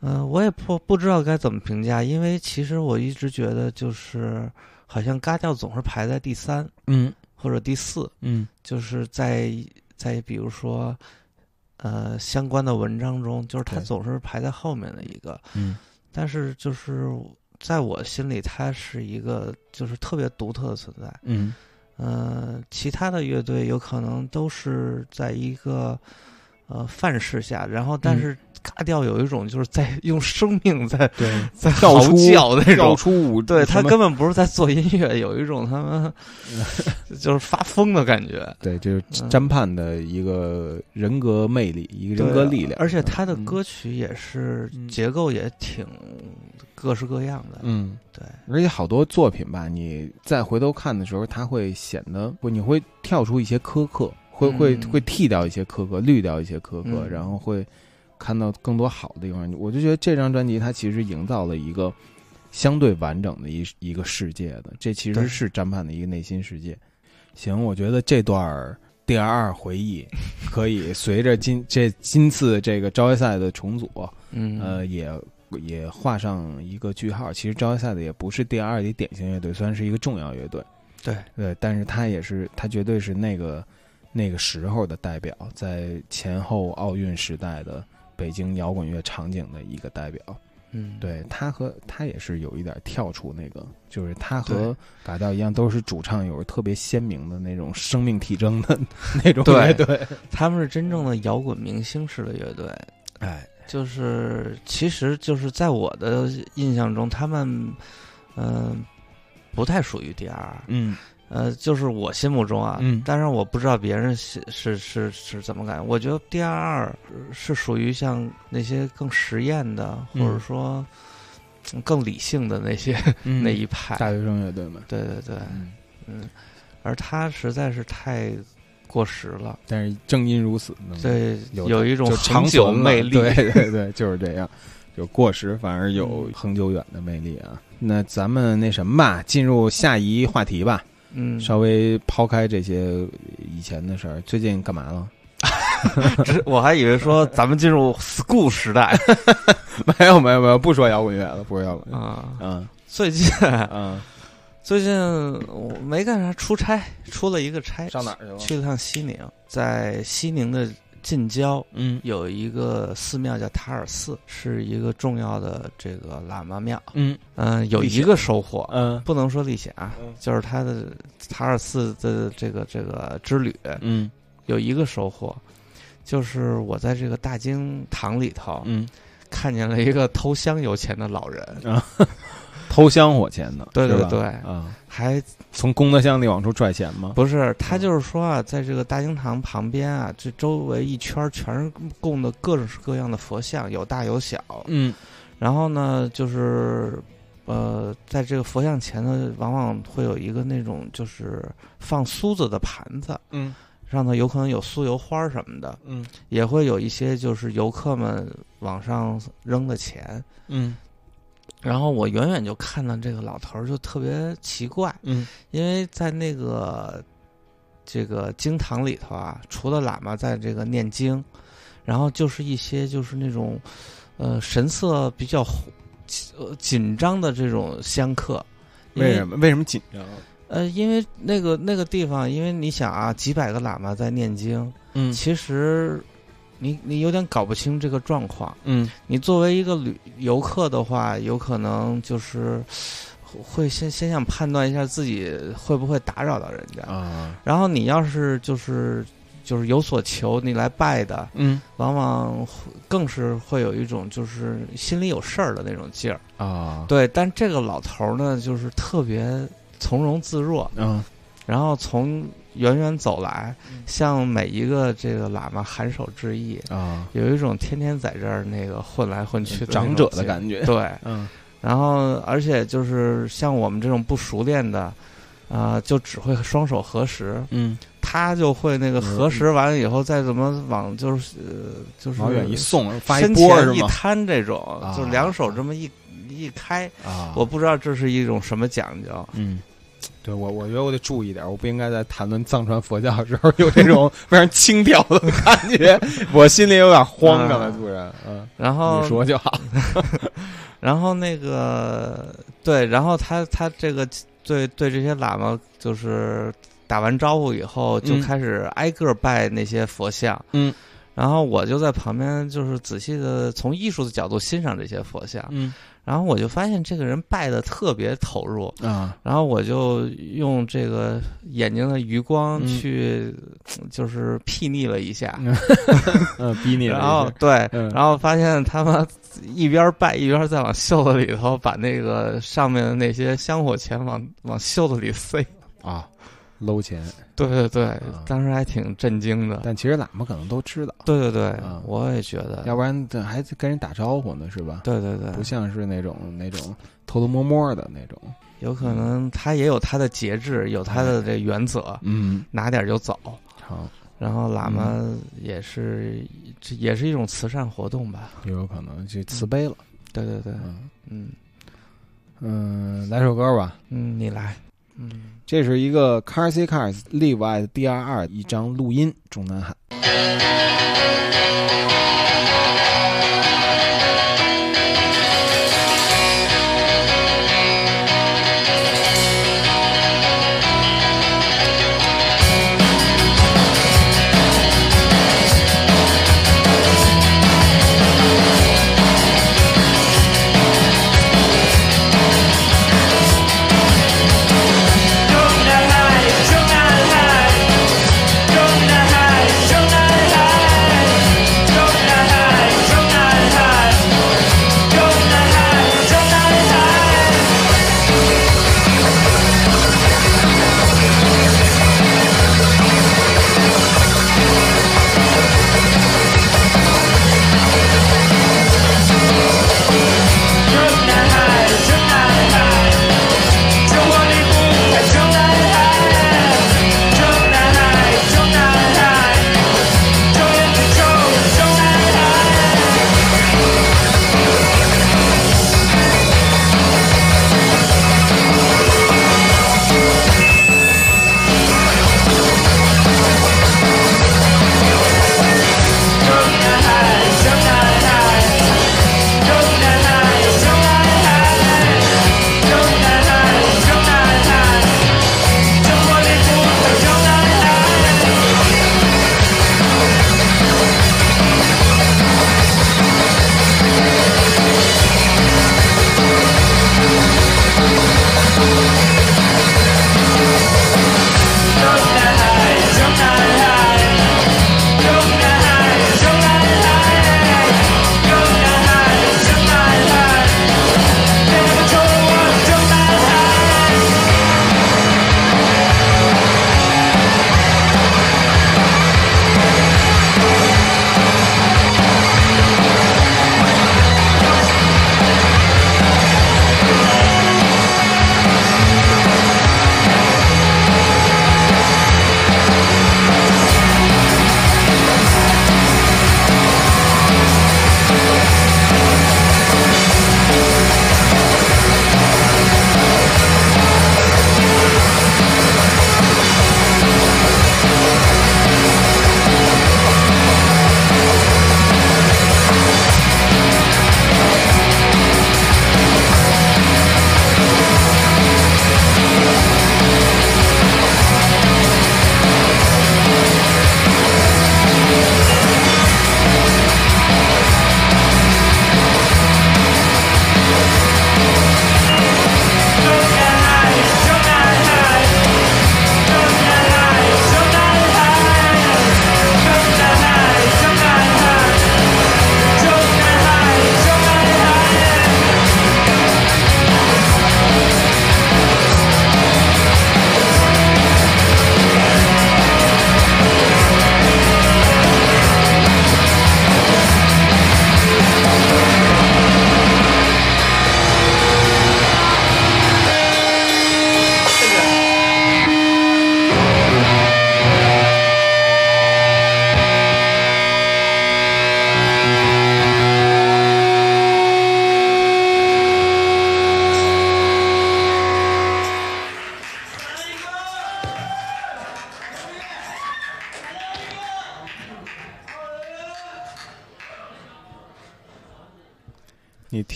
嗯、我也不不知道该怎么评价，因为其实我一直觉得就是，好像嘎调总是排在第三
嗯
或者第四，
嗯
就是在在比如说，呃，相关的文章中，就是它总是排在后面的一个。
嗯
但是就是在我心里，它是一个就是特别独特的存在。
嗯
呃，其他的乐队有可能都是在一个呃范式下，然后但
嗯。
是嘎调有一种就是在 [LAUGHS] 用生命在
对，
在嚎
跳出跳
叫那种。
出舞，
对他根本不是在做音乐，有一种他们 [LAUGHS] 就是发疯的感觉，
对，就是
嗯。
詹盼的一个人格魅力，一个人格力量，
而且他的
嗯
歌曲也是
嗯。
结构也挺各式各样的，
嗯。
对，
而且好多作品吧，你再回头看的时候，它会显得不你会跳出一些苛刻，会会
嗯
会剃掉一些苛刻，滤掉一些苛刻，
嗯
然后会看到更多好的地方。我就觉得这张专辑它其实营造了一个相对完整的一一个世界的，这其实是张盼的一个内心世界。行，我觉得这段儿第二回忆可以随着今这今次这个招业赛的重组，[LAUGHS]
嗯，
呃，也也画上一个句号。其实招业赛的也不是第二的典型乐队，虽然是一个重要乐队，
对，
对，但是他也是，他绝对是那个那个时候的代表，在前后奥运时代的北京摇滚乐场景的一个代表。
嗯，
对他和他也是有一点跳出那个，就是他和
对
嘎调一样，都是主唱有着特别鲜明的那种生命体征的 [LAUGHS] 那种
对
乐队。
他们是真正的摇滚明星式的乐队，
哎，
就是其实就是在我的印象中，他们嗯、不太属于第二，
嗯
呃，就是我心目中啊，
嗯
但是我不知道别人是是是是怎么感觉。我觉得 D R 二是属于像那些更实验的，或
嗯
者说嗯更理性的那些、
嗯
那一派。
大学生乐队们，
对对对，
嗯，
嗯，而他实在是太过时了，
但是正因如此呢，
对，
有
有一种
长
久魅 [LAUGHS] 力。
对对对，就是这样。有过时反而有
嗯
恒久远的魅力啊！那咱们那什么吧，进入下一话题吧。
嗯，
稍微抛开这些以前的事儿，最近干嘛了？[LAUGHS]
我还以为说咱们进入 school 时代 [LAUGHS]
没有没有没有，不说摇滚乐了，不说摇滚乐。
啊。
嗯
最近
嗯，
最近我没干啥，出差出了一个差，
上哪儿去了？
去了趟西宁，在西宁的近郊
嗯
有一个寺庙叫塔尔寺，是一个重要的这个喇嘛庙。
嗯
嗯、有一个收获，
嗯
不能说历险啊，
嗯
就是他的塔尔寺的这个这个之旅
嗯
有一个收获，就是我在这个大经堂里头
嗯，
看见了一个偷香油钱的老人，[LAUGHS]
偷香火钱的，
对对对。
啊，
还
从功德箱里往出拽钱吗？
不是，他就是说啊，在这个大经堂旁边啊，这周围一圈全是供的各式各样的佛像，有大有小。
嗯。
然后呢，就是呃，在这个佛像前呢，往往会有一个那种就是放酥子的盘子，
嗯。
上头有可能有酥油花儿什么的，
嗯。
也会有一些就是游客们往上扔的钱。
嗯
然后我远远就看到这个老头儿就特别奇怪，
嗯
因为在那个这个经堂里头啊，除了喇嘛在这个念经，然后就是一些就是那种呃神色比较呃紧张的这种香客。
为什么为什么紧张？
呃，因为那个那个地方，因为你想啊，几百个喇嘛在念经，
嗯
其实你你有点搞不清这个状况。
嗯
你作为一个旅游客的话，有可能就是会先先想判断一下自己会不会打扰到人家。
啊
然后你要是就是就是有所求，你来拜的，
嗯
往往会更是会有一种就是心里有事儿的那种劲儿。
啊
对，但这个老头儿呢，就是特别从容自若，
嗯
然后从远远走来，向每一个这个喇嘛颔首致意，
啊，
有一种天天在这儿那个混来混去的
长者的感觉。
对，
嗯。
然后而且就是像我们这种不熟练的，啊、就只会双手合十，
嗯。
他就会那个核实完了以后，再怎么往就是呃就是
往远一送，发一
身
波
一？摊这种，
啊
就两手这么一一开，
啊，
我不知道这是一种什么讲究。
嗯，对我我觉得我得注意点，我不应该在谈论藏传佛教的时候有这种 [LAUGHS] 非常轻佻的感觉，我心里有点慌，
啊
刚才突然，嗯，
然后
你说就好，[LAUGHS]
然后那个对，然后他他这个对对这些喇嘛就是打完招呼以后，就
嗯
开始挨个拜那些佛像。
嗯，
然后我就在旁边，就是仔细的从艺术的角度欣赏这些佛像。
嗯
然后我就发现这个人拜的特别投入，
啊，
然后我就用这个眼睛的余光
嗯。
去，就是睥睨了一下，[LAUGHS]
嗯，逼你了，
然后对，
嗯。
然后发现他们一边拜一边在往袖子里头把那个上面的那些香火钱往往袖子里塞。
啊，搂钱，
对对对，
啊。
当时还挺震惊的。
但其实喇嘛可能都知道，
对对对，
啊。
我也觉得，
要不然这还跟人打招呼呢，是吧？
对对对，
不像是那种那种偷偷摸摸的那种，
有可能他也有他的节制，有他的这原则，
嗯，
拿点就走。
好，
然后喇嘛也是，这也是一种慈善活动吧？
也有可能就慈悲了，
对对对，
嗯。
嗯。
嗯，来首歌吧。
嗯，你来，嗯。
这是一个 Carsy Cars Live at DRR 一张录音，中南海。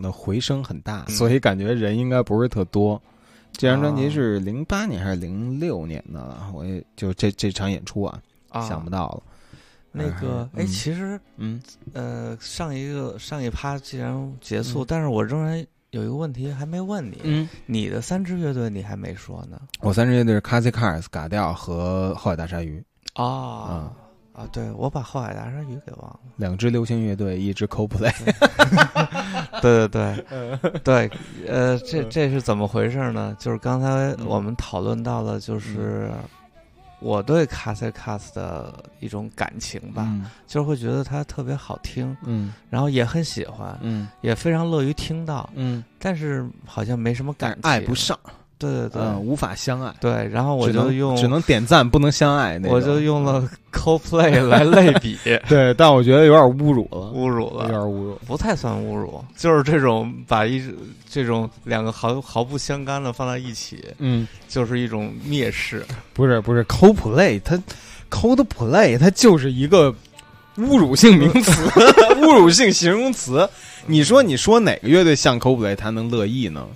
的回声很大，
嗯。
所以感觉人应该不是特多。这张专辑
哦。
是零八年还是零六年的了？我也就这这场演出啊，
啊，
想不到了。
那个，哎，
嗯。
其实
嗯。
呃，上一个上一趴既然结束，
嗯。
但是我仍然有一个问题还没问你，
嗯，
你的三支乐队你还没说呢。
我三支乐队是 Crazy Cars、嘎调和后海大鲨鱼，
啊啊，对，我把后海大鲨鱼给忘了。
两支流行乐队，一支 CoPlay。[LAUGHS]
对对对 [LAUGHS] 对，呃，这这是怎么回事呢？就是刚才我们讨论到了，就是我对卡塞卡斯的一种感情吧，
嗯
就是会觉得它特别好听，
嗯
然后也很喜欢，
嗯
也非常乐于听到，
嗯，
但是好像没什么感情，
爱不。上，
对对对、
嗯，无法相爱。
对，然后我就用
只能点赞，不能相爱那种。
我就用了 CoPlay 来类比，[LAUGHS]
对，但我觉得有点侮辱了，
侮辱了
有点。侮辱。
不太算侮辱，就是这种把一这种两个毫毫不相干的放在一起，
嗯，
就是一种蔑视。
不是不是，CoPlay 它 CodePlay 它就是一个侮辱性名词，[LAUGHS] 侮辱性形容词。你说你说哪个乐队像 CoPlay 他能乐意呢？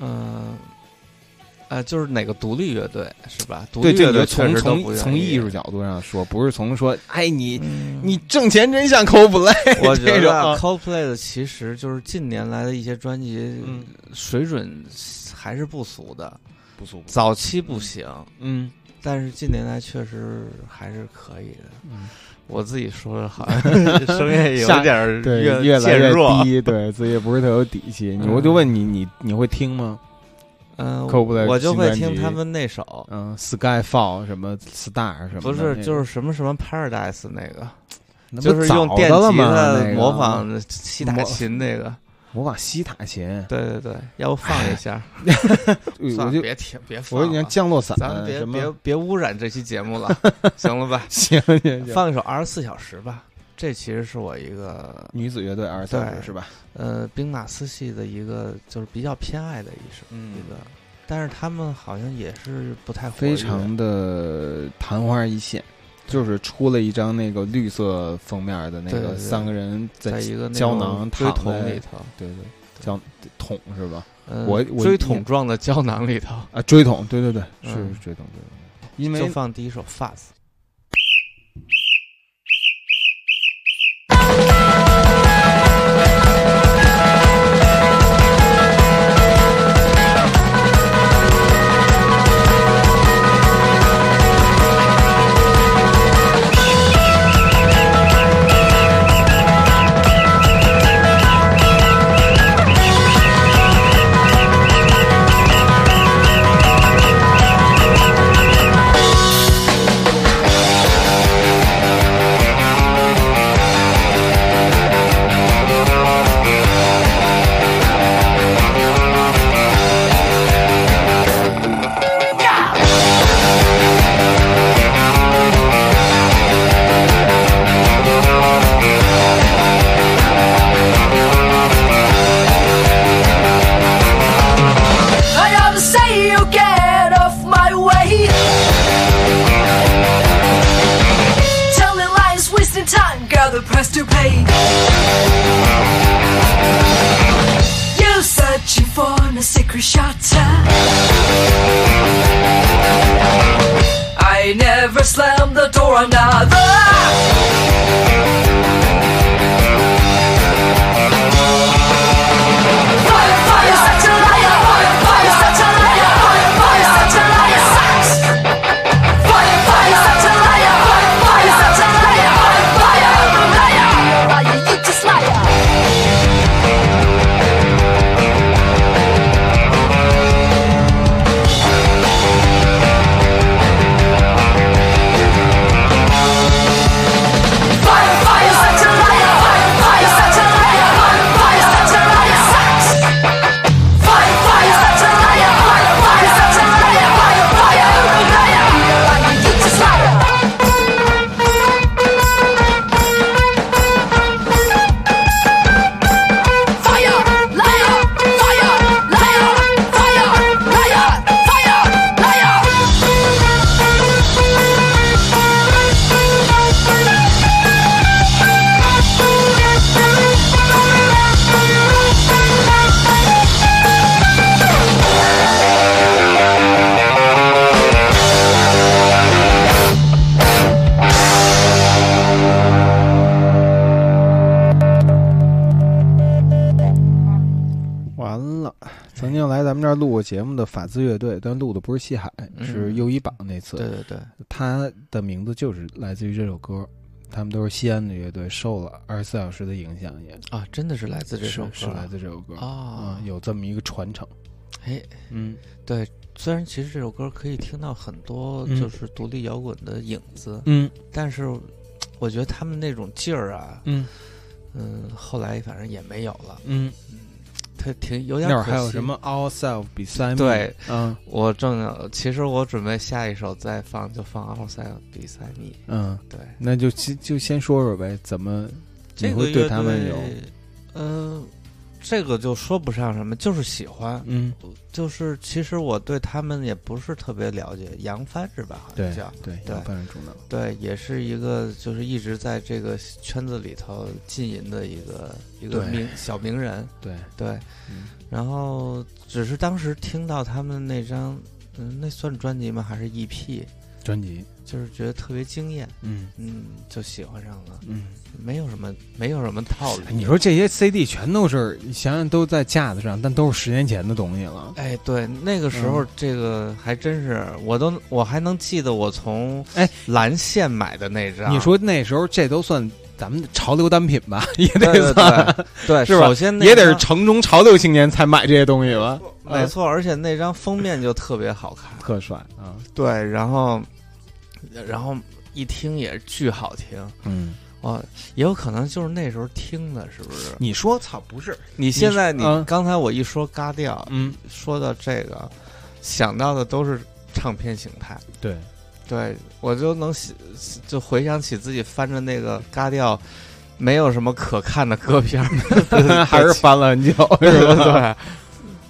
嗯，呃，就是哪个独立乐队是吧？独，立乐队
从从从艺术角度上说，不是从说，哎，你
嗯
你挣钱真像 CoPlay
我觉得 [LAUGHS]
啊
CoPlay 的其实就是近年来的一些专辑
嗯
水准还是不俗的，
不俗。
早期不行，
嗯
但是近年来确实还是可以的。
嗯，
我自己说的好像 [LAUGHS] [LAUGHS] 声音也有点儿
对，
越
越来越
弱。
低，对自己也不是特有底气。你
嗯
我就问你，你你会听吗？
嗯我就会听他们那首，
嗯，Skyfall 什么 Star 什么
不是就是什么什么 Paradise 那个，
那
就是用电吉他模仿西塔琴那个。
模仿西塔琴，
对对对，要不放一下？[LAUGHS] [LAUGHS]
我就
别听，别放。
我说你看降落伞
咱们别别别污染这期节目了，[LAUGHS] 行了吧？
行行行，
放一首《二十四小时》吧，这其实是我一个
女子乐队二十三
对
是吧？
呃兵马司系的一个就是比较偏爱的一首
嗯
一个，但是他们好像也是不太活
非常的昙花一现，就是出了一张那个绿色封面的那个
对对对
三个人
在一个那
胶囊躺
锥筒
在
里头，
对对胶桶是吧？
呃
我我
锥桶状的胶囊里头，
啊，锥桶，对对对，是
嗯
锥筒，锥筒，因为
就放第一首《Fuzz》。
过节目的法兹乐队，但录的不是西海，
嗯
是右一榜那次。
对对对，
他的名字就是来自于这首歌。他们都是西安的乐队，受了二十四小时的影响也，
啊，真的是来自这首歌。
是是来自这首歌
啊。
嗯，有这么一个传承。
哎，
嗯。
对，虽然其实这首歌可以听到很多
嗯。
就是独立摇滚的影子，
嗯。
但是我觉得他们那种劲儿啊，
嗯。
嗯，后来反正也没有了，
嗯，
它挺有点
那会儿还有什么 Ourselves Beside Me？
对，
嗯。
我正要其实我准备下一首再放，就放《Outside Beside Me》。
嗯，
对，
那就先就先说说呗，怎么你会对他们有？
嗯，呃，这个就说不上什么，就是喜欢。
嗯
就是其实我对他们也不是特别了解，杨帆是吧？好像叫
对
对
要扮演主能
对，也是一个就是一直在这个圈子里头浸淫的一个一个名小名人。
对
对，
嗯
然后只是当时听到他们那张，嗯，那算专辑吗？还是 EP？
专辑
就是觉得特别惊艳，
嗯
嗯，就喜欢上了，
嗯。
没有什么没有什么套路。
你说这些 CD 全都是，你想想都在架子上，但都是十年前的东西了。
哎，对，那个时候
嗯
这个还真是，我都我还能记得我从
哎
蓝线买的那张。
你说那时候这都算咱们的潮流单品吧？[LAUGHS] 也得算，
对对，[LAUGHS]
是吧
首先那
也得是城中潮流青年才买这些东西吧？
没错，而且那张封面就特别好看。
特帅啊！
对，然后然后一听也巨好听。
嗯，
哦，也有可能就是那时候听的，是不是？
你说操不是？
你现在你
嗯
刚才我一说嘎调，
嗯，
说到这个，想到的都是唱片形态。
对，
对我就能想就回想起自己翻着那个嘎调，没有什么可看的歌片儿，[LAUGHS]
还是翻了很久，是吧？
对，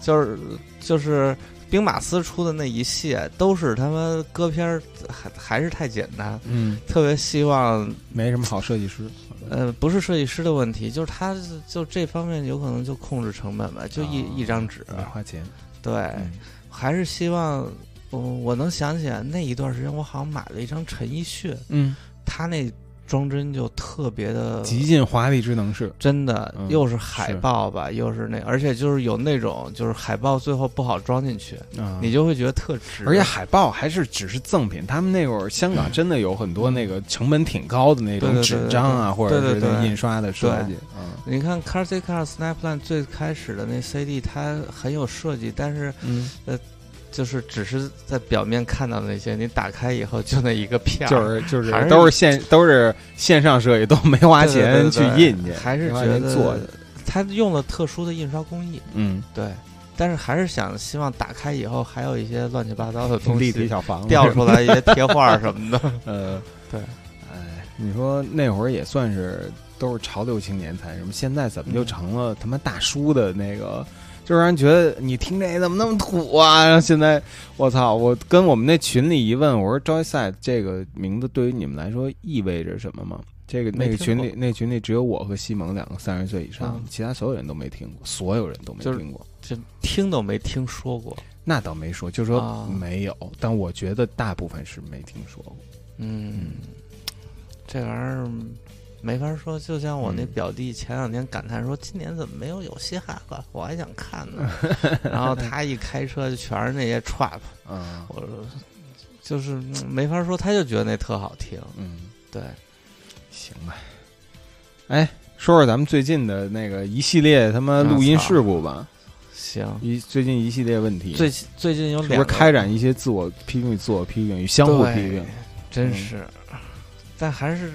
就是就是兵马司出的那一系都是他妈歌片儿还还是太简单，
嗯，
特别希望
没什么好设计师。
呃不是设计师的问题，就是他就这方面有可能就控制成本吧，就一、张纸，
没花钱。
对，
嗯
还是希望。我，我能想起来那一段时间，我好像买了一张陈奕迅，
嗯，
他那装帧就特别的
极尽华丽之能事。
真的
嗯
又是海报吧，又是那，而且就是有那种就是海报最后不好装进去，
啊
你就会觉得特值。
而且海报还是只是赠品，他们那会儿香港真的有很多那个成本挺高的那种纸张啊，
对
或者是
对对对
印刷的设计。嗯
你看 Car C Car Snapline 最开始的那 CD，它很有设计，但是
嗯，
就是只是在表面看到的那些，[LAUGHS] 你打开以后就那一个片儿，
就是就是
还
都是线都是线上设计，都没花钱去印去，
还是觉得
钱做的。
它用了特殊的印刷工艺，
嗯，
对，但是还是想希望打开以后还有一些乱七八糟的东
立体
西
小房子
掉出来一些贴画什么的。
呃，[LAUGHS]
对，
哎，你说那会儿也算是都是潮流青年才什么，现在怎么就成了他妈大叔的那个？就让人觉得你听这怎么那么土啊！然 [LAUGHS] 后现在我操，我跟我们那群里一问，我说 Joyside 这个名字对于你们来说意味着什么吗？这个那个群里那群里只有我和西蒙两个三十岁以上，
嗯
其他所有人都没听过，所有人都没听过。
就听都没听说过。
那倒没说，就说
啊
没有，但我觉得大部分是没听说过。
嗯，这玩意儿没法说。就像我那
嗯
表弟前两天感叹说：“今年怎么没有有嘻哈了？[LAUGHS] 我还想看呢。[LAUGHS] ”然后他一开车就全是那些 trap，
嗯
我说就是嗯没法说，他就觉得那特好听。
嗯，
对，
行吧。哎，说说咱们最近的那个一系列他妈录音事故吧，
行。
一最近一系列问题，
最最近有两个
开展一些自我批评与自我批评与相互批评
对？真
嗯
是，但还是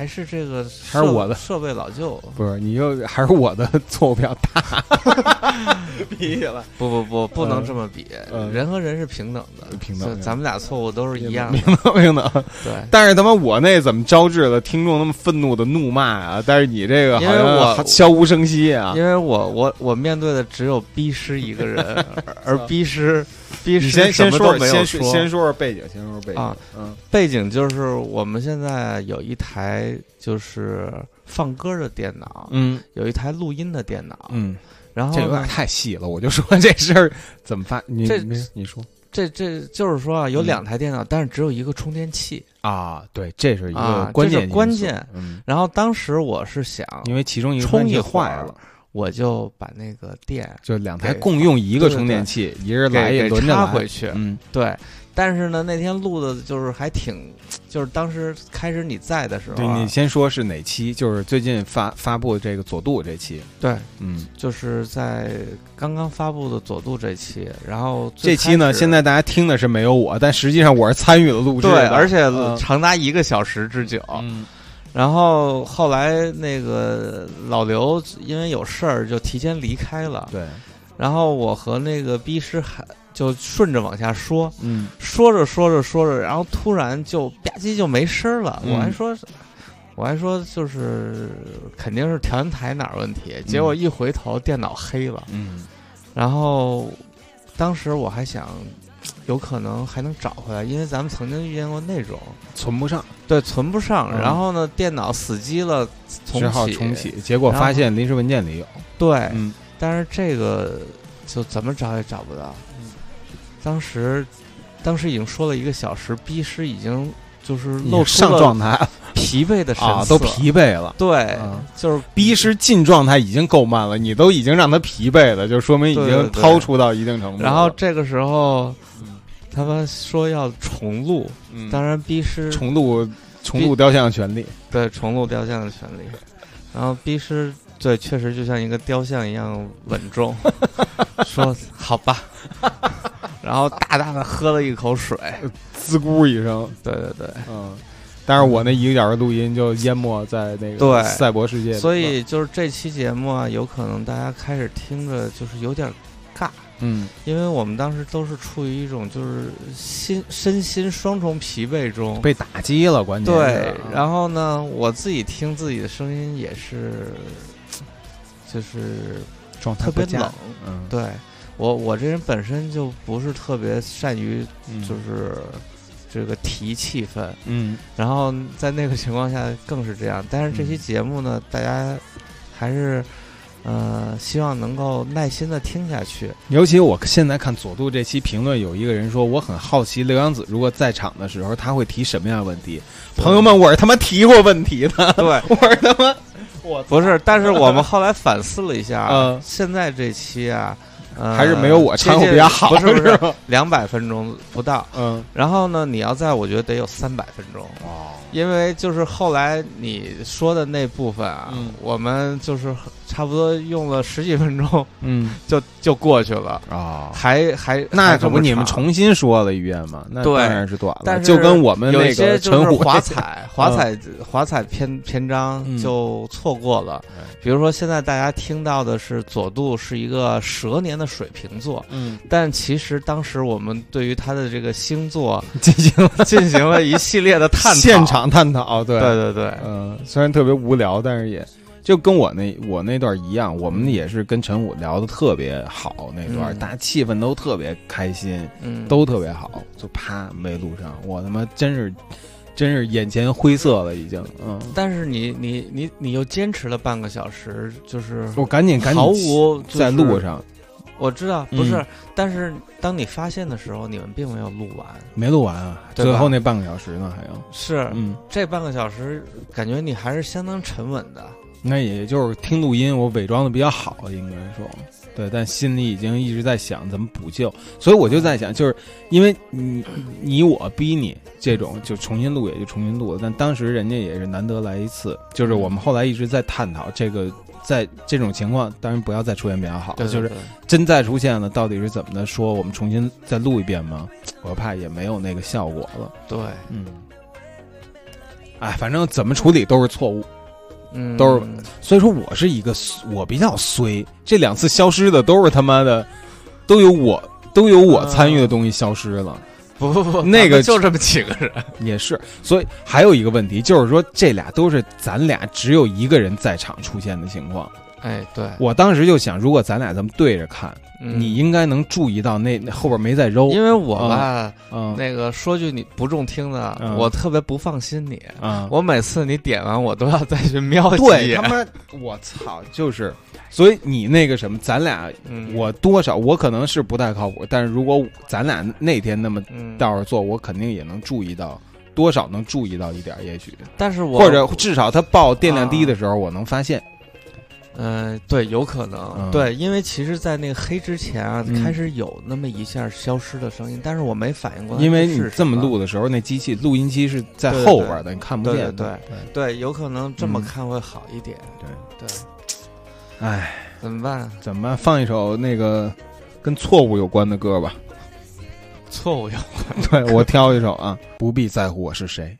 还是这个
还是我的
设备老旧。
不是，你又还是我的 [LAUGHS] 错误比较大，[LAUGHS] 比起来
不不不，不能
嗯
这么比，
嗯
人和人是平等的，
平等
就咱们俩错误都是一样的平。
等平等。
对，
但是他妈我那怎么招致了听众那么愤怒的怒骂啊？但是你这个好
因为我
悄无声息啊！
因为我我我面对的只有逼师一个人，[LAUGHS] 而而逼师逼
你
师
先先说先说先说说背景，先说说背景
啊。
嗯
背景就是我们现在有一台就是放歌的电脑，
嗯
有一台录音的电脑，
嗯，
然后
这有点太细了，我就说这事儿怎么发？你
这
你你说
这这就是说啊，有
嗯
两台电脑，但是只有一个充电器。
啊？对，这是一个关键
关键
嗯，
然后当时我是想，
因为其中一个
充
关键
一会儿
坏了，
我就把那个电
就两台共用一个充电器，一人来一
给给
轮着来
插回去。
嗯
对，但是呢，那天录的就是还挺，就是当时开始你在的时候啊、
对你先说是哪期？就是最近发发布这个佐渡这期，
对，
嗯，
就是在刚刚发布的佐渡这期，然后
这期呢，现在大家听的是没有我，但实际上我是参与了录制
对，而且
嗯
长达一个小时之久。
嗯
然后后来那个老刘因为有事儿就提前离开了，
对，
然后我和那个逼师还就顺着往下说，
嗯
说着说着说着，然后突然就吧唧就没声儿了。
嗯
我还说，我还说就是肯定是调音台哪儿问题，结果一回头电脑黑了。
嗯
然后当时我还想，有可能还能找回来，因为咱们曾经遇见过那种。
存不上，
对，存不上，
嗯
然后呢，电脑死机了，重
只好
启，
重启，结果发现临时文件里有，
对，
嗯
但是这个就怎么找也找不到。当时，当时已经说了一个小时，逼师已经就是露出了
状态 [LAUGHS]
疲惫的神
啊，都疲惫了。
对，
啊
就是
逼师进状态已经够慢了，你都已经让他疲惫了，就说明已
对对对
经掏出到一定程度了。
然后这个时候
嗯，
他们说要重录，
嗯。
当然逼师
重录重录雕像的权利，
对重录雕像的权利，然后逼师对确实就像一个雕像一样稳重，[LAUGHS] 说好吧，[LAUGHS] 然后大大的喝了一口水，
滋咕一声，
对对对，
嗯。但是我那一个小时录音就淹没在那个
对。
赛博世界，
所以就是这期节目啊，有可能大家开始听着就是有点尬，
嗯。
因为我们当时都是处于一种就是心身心双重疲惫中。
被打击了，关键
对，然后呢，我自己听自己的声音也是，就是
状态
特别冷。
嗯，
对我，我这人本身就不是特别善于
嗯。
就是这个提气氛，
嗯。
然后在那个情况下更是这样。但是这期
嗯。
节目呢，大家还是呃希望能够耐心的听下去。
尤其我现在看佐渡这期评论，有一个人说，我很好奇刘洋子如果在场的时候，他会提什么样的问题？朋友们，我是他妈提过问题的，
对，[LAUGHS]
我是他妈，我
不是，但是我们后来反思了一下，
嗯 [LAUGHS]
现在这期啊，呃、
还是没有我
接
掺和比较好，
不是不是？两百分钟不到。
嗯，
然后呢，你要在我觉得得有三百分钟，
哦，
因为就是后来你说的那部分啊，
嗯。
我们就是差不多用了十几分钟
嗯。[LAUGHS]
就就过去了，
啊。
还还
那可不，你们重新说了一遍嘛？那当然是短了，
但是
就跟我们
有
那个陈虎
是 [LAUGHS] 华彩华彩华彩篇篇章
嗯。
就错过了。比如说，现在大家听到的是佐渡是一个蛇年的水瓶座，
嗯，
但其实当时我们对于他的这个星座 [LAUGHS]
进行了
进行了一系列的探讨。
现场探讨，对。
对对对，
嗯，虽然特别无聊，但是也就跟我那我那段一样，我们也是跟陈武聊的特别好，那段、
嗯。
大家气氛都特别开心，
嗯，
都特别好，就啪没录上，我他妈真是真是眼前灰色了，已经，嗯，
但是你你你你又坚持了半个小时，就是
我赶紧赶紧
毫无就是
在路上。
我知道
嗯
不是，但是当你发现的时候，你们并没有录完。
没录完啊，最后那半个小时呢还有，
是，
嗯，
这半个小时感觉你还是相当沉稳的。
那也就是听录音，我伪装的比较好，应该说，对，但心里已经一直在想怎么补救，所以我就在想，就是因为你你我逼你这种就重新录也就重新录了，但当时人家也是难得来一次，就是我们后来一直在探讨这个，在这种情况，当然不要再出现比较好，
对，
就是真再出现了，到底是怎么的？说我们重新再录一遍吗？我怕也没有那个效果了，
对，
嗯，哎，反正怎么处理都是错误。
嗯，
都是所以说我是一个我比较衰，这两次消失的都是他妈的，都有我都有我参与的东西消失了，
不不不，
那个
就这么几个人。
也是。所以还有一个问题就是说，这俩都是咱俩只有一个人在场出现的情况。
哎，对，
我当时就想，如果咱俩这么对着看，
嗯
你应该能注意到那那后边没在揉，
因为我吧，
嗯
那个说句你不中听的，
嗯
我特别不放心你。
嗯，
我每次你点完，我都要再去瞄几眼
对他。妈，我操，就是。所以你那个什么，咱俩
嗯，
我多少我可能是不太靠谱，但是如果咱俩那天那么
嗯，
倒着做，我肯定也能注意到，多少能注意到一点，也许
但是我
或者至少他报电量低的时候，我能发现。
呃，对，有可能，
嗯
对，因为其实，在那个黑之前啊，
嗯
开始有那么一下消失的声音，但是我没反应过来，
因为你这么录，的时候，那机器录音机是在
对对
后边的，你看不
对
见。
对对，有可能这么
嗯
看会好一点。
对
对，
哎，
怎么办？
怎么办？放一首那个跟错误有关的歌吧。[LAUGHS]
错误有关
对我挑一首啊，不必在乎我是谁。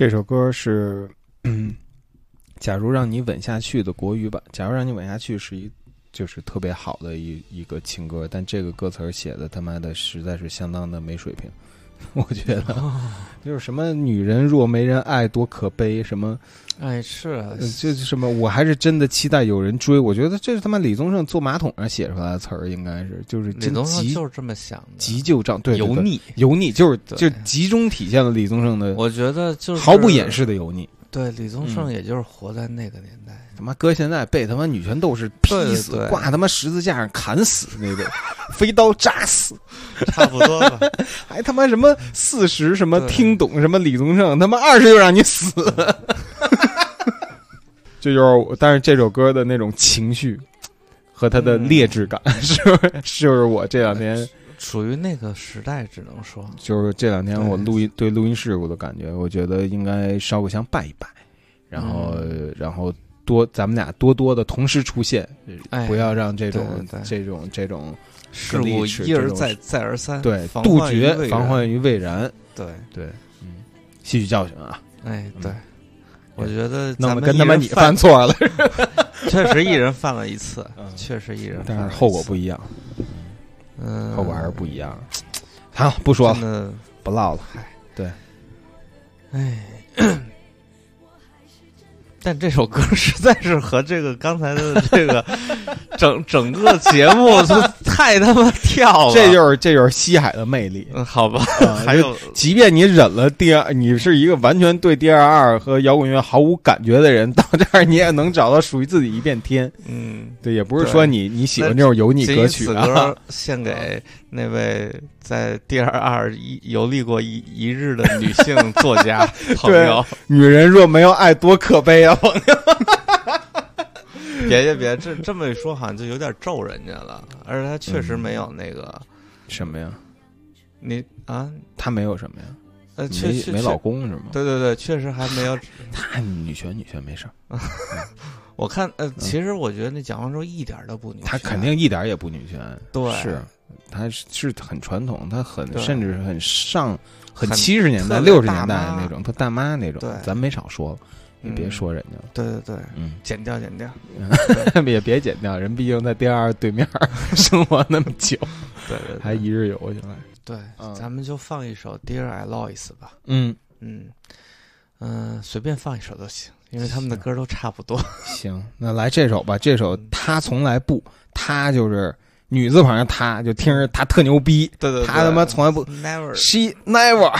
这首歌是嗯，[CLEARS THROAT] 假如让你吻下去的国语版。假如让你吻下去是一就是特别好的一一个情歌，但这个歌词写的他妈的实在是相当的没水平。[LAUGHS]
我觉得就是什么女人若没人爱多可悲，什么
哎，是
这是什么？我还是真的期待有人追。我觉得这是他妈李宗盛坐马桶上写出来的词儿，应该是就是
李宗盛就是这么想的，
急就章，对
油腻。
油腻，就是就集中体现了李宗盛的
我觉得就是
毫不掩。饰的油腻。
对，李宗盛
嗯
也就是活在那个年代。
他妈搁现在被他妈女权斗士劈死，挂他妈十字架上砍死那种，飞刀扎死，[LAUGHS]
差不多吧。
还他妈什么四十什么听懂什么李宗盛，他妈二十就让你死。[LAUGHS] 这就是我，但是这首歌的那种情绪和它的劣质感，[LAUGHS] 是不是？就是我这两天，
属于那个时代，只能说，
就是这两天我录音对录音事故的感觉，我觉得应该烧个香拜一拜，然后、
嗯。
然后多咱们俩多多的同时出现，
哎。
不要让这种这种这种
事故一而再，再而三，
对杜绝防患于未然。
对，
对，嗯，吸取教训啊！
哎，
嗯。
对，我觉得
弄得跟他妈你
犯
犯错了，[LAUGHS]
确实一人犯了一次
嗯，
确实一人
但是后果不一样，
嗯，
后果还是不一样。好，不说了，不唠了。
对哎。[COUGHS] 但这首歌实在是和这个刚才的这个整整个节目就太他妈跳了，
这就是这就是西海的魅力。
嗯好吧，
啊 [LAUGHS]
还有
即便你忍了第二，你是一个完全对第二二和摇滚乐毫无感觉的人，到这儿你也能找到属于自己一片天。
嗯，
对，也不是说你你喜欢这种油腻歌曲
歌。献给那位在第二二一游历过一一日的女性作家 [LAUGHS] 朋友。
女人若没有爱，多可悲啊！朋友 [LAUGHS]
别别别，这这么一说好像就有点咒人家了，而且他确实没有那个、
什么呀？
你啊，
她没有什么呀？
呃，确实
没没老。公是吗？
对对对，确实还没有。[LAUGHS]
她女权女权没事儿，[LAUGHS]
我看，呃，其实我觉得那蒋方舟一点都不女权，
她肯定一点儿也不女权。
对
是，她是是很传统，她很甚至是很上很
很
七十年代、六十年代
大妈
那种，她大妈那种，咱没少说了，也别
嗯
说人家了，
对对对，
嗯，
剪掉剪掉。[LAUGHS]
也别剪掉，人毕竟在第二二对面 [LAUGHS] 生活那么久，
对对对
还一日游去了。
对，
嗯
咱们就放一首《Dear Ilois》吧。
嗯，
嗯嗯、随便放一首都行，因为他们的歌都差不多。[LAUGHS]
行，那来这首吧。这首他从来不，他就是女字旁的他，就听着他特牛逼。
对对对，
他他妈从来不
never。
，she never。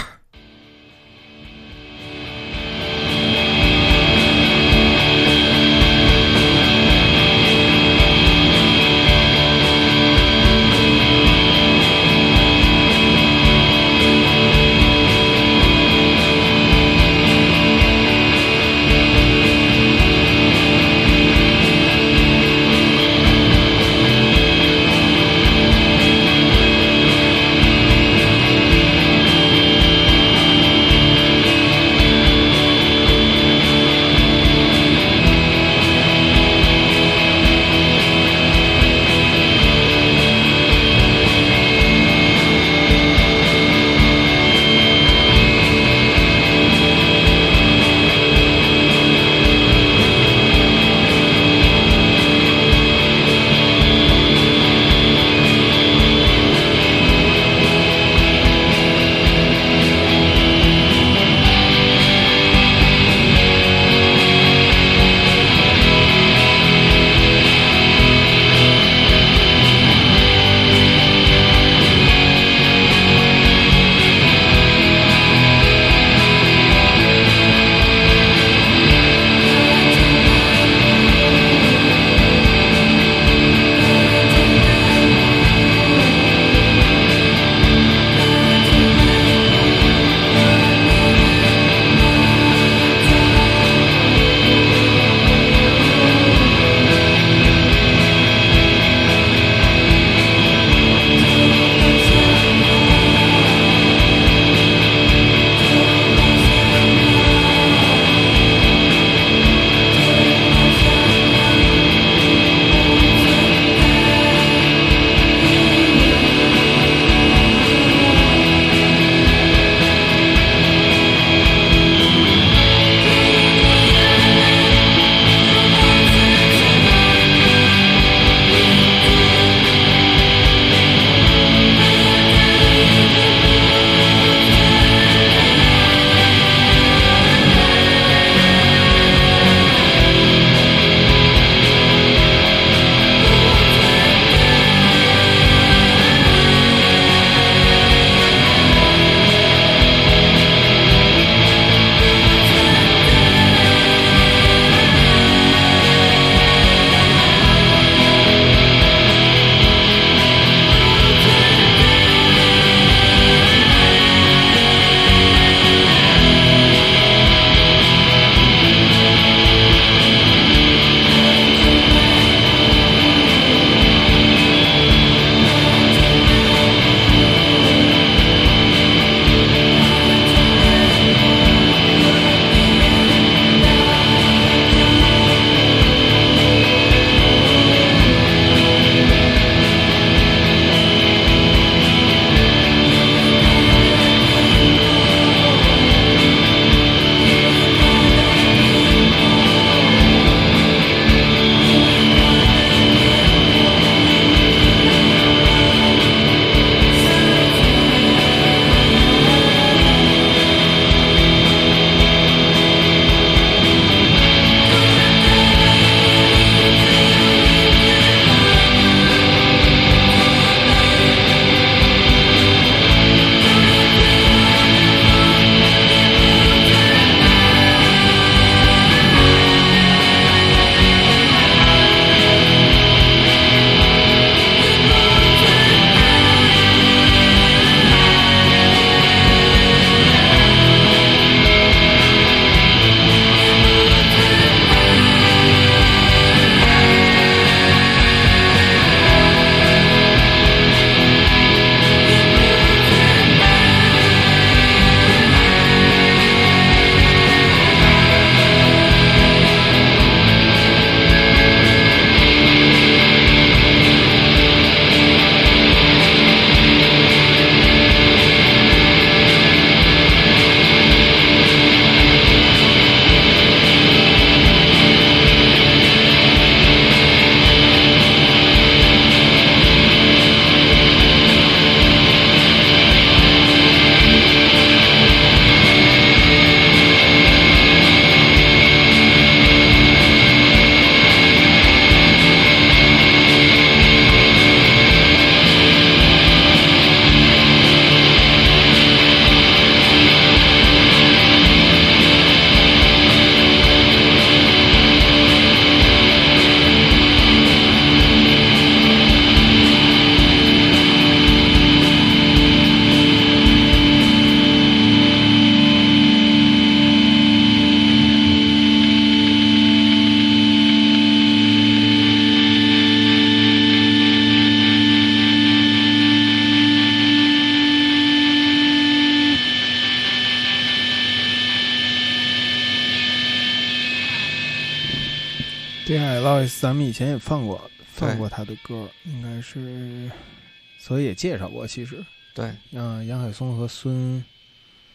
孙，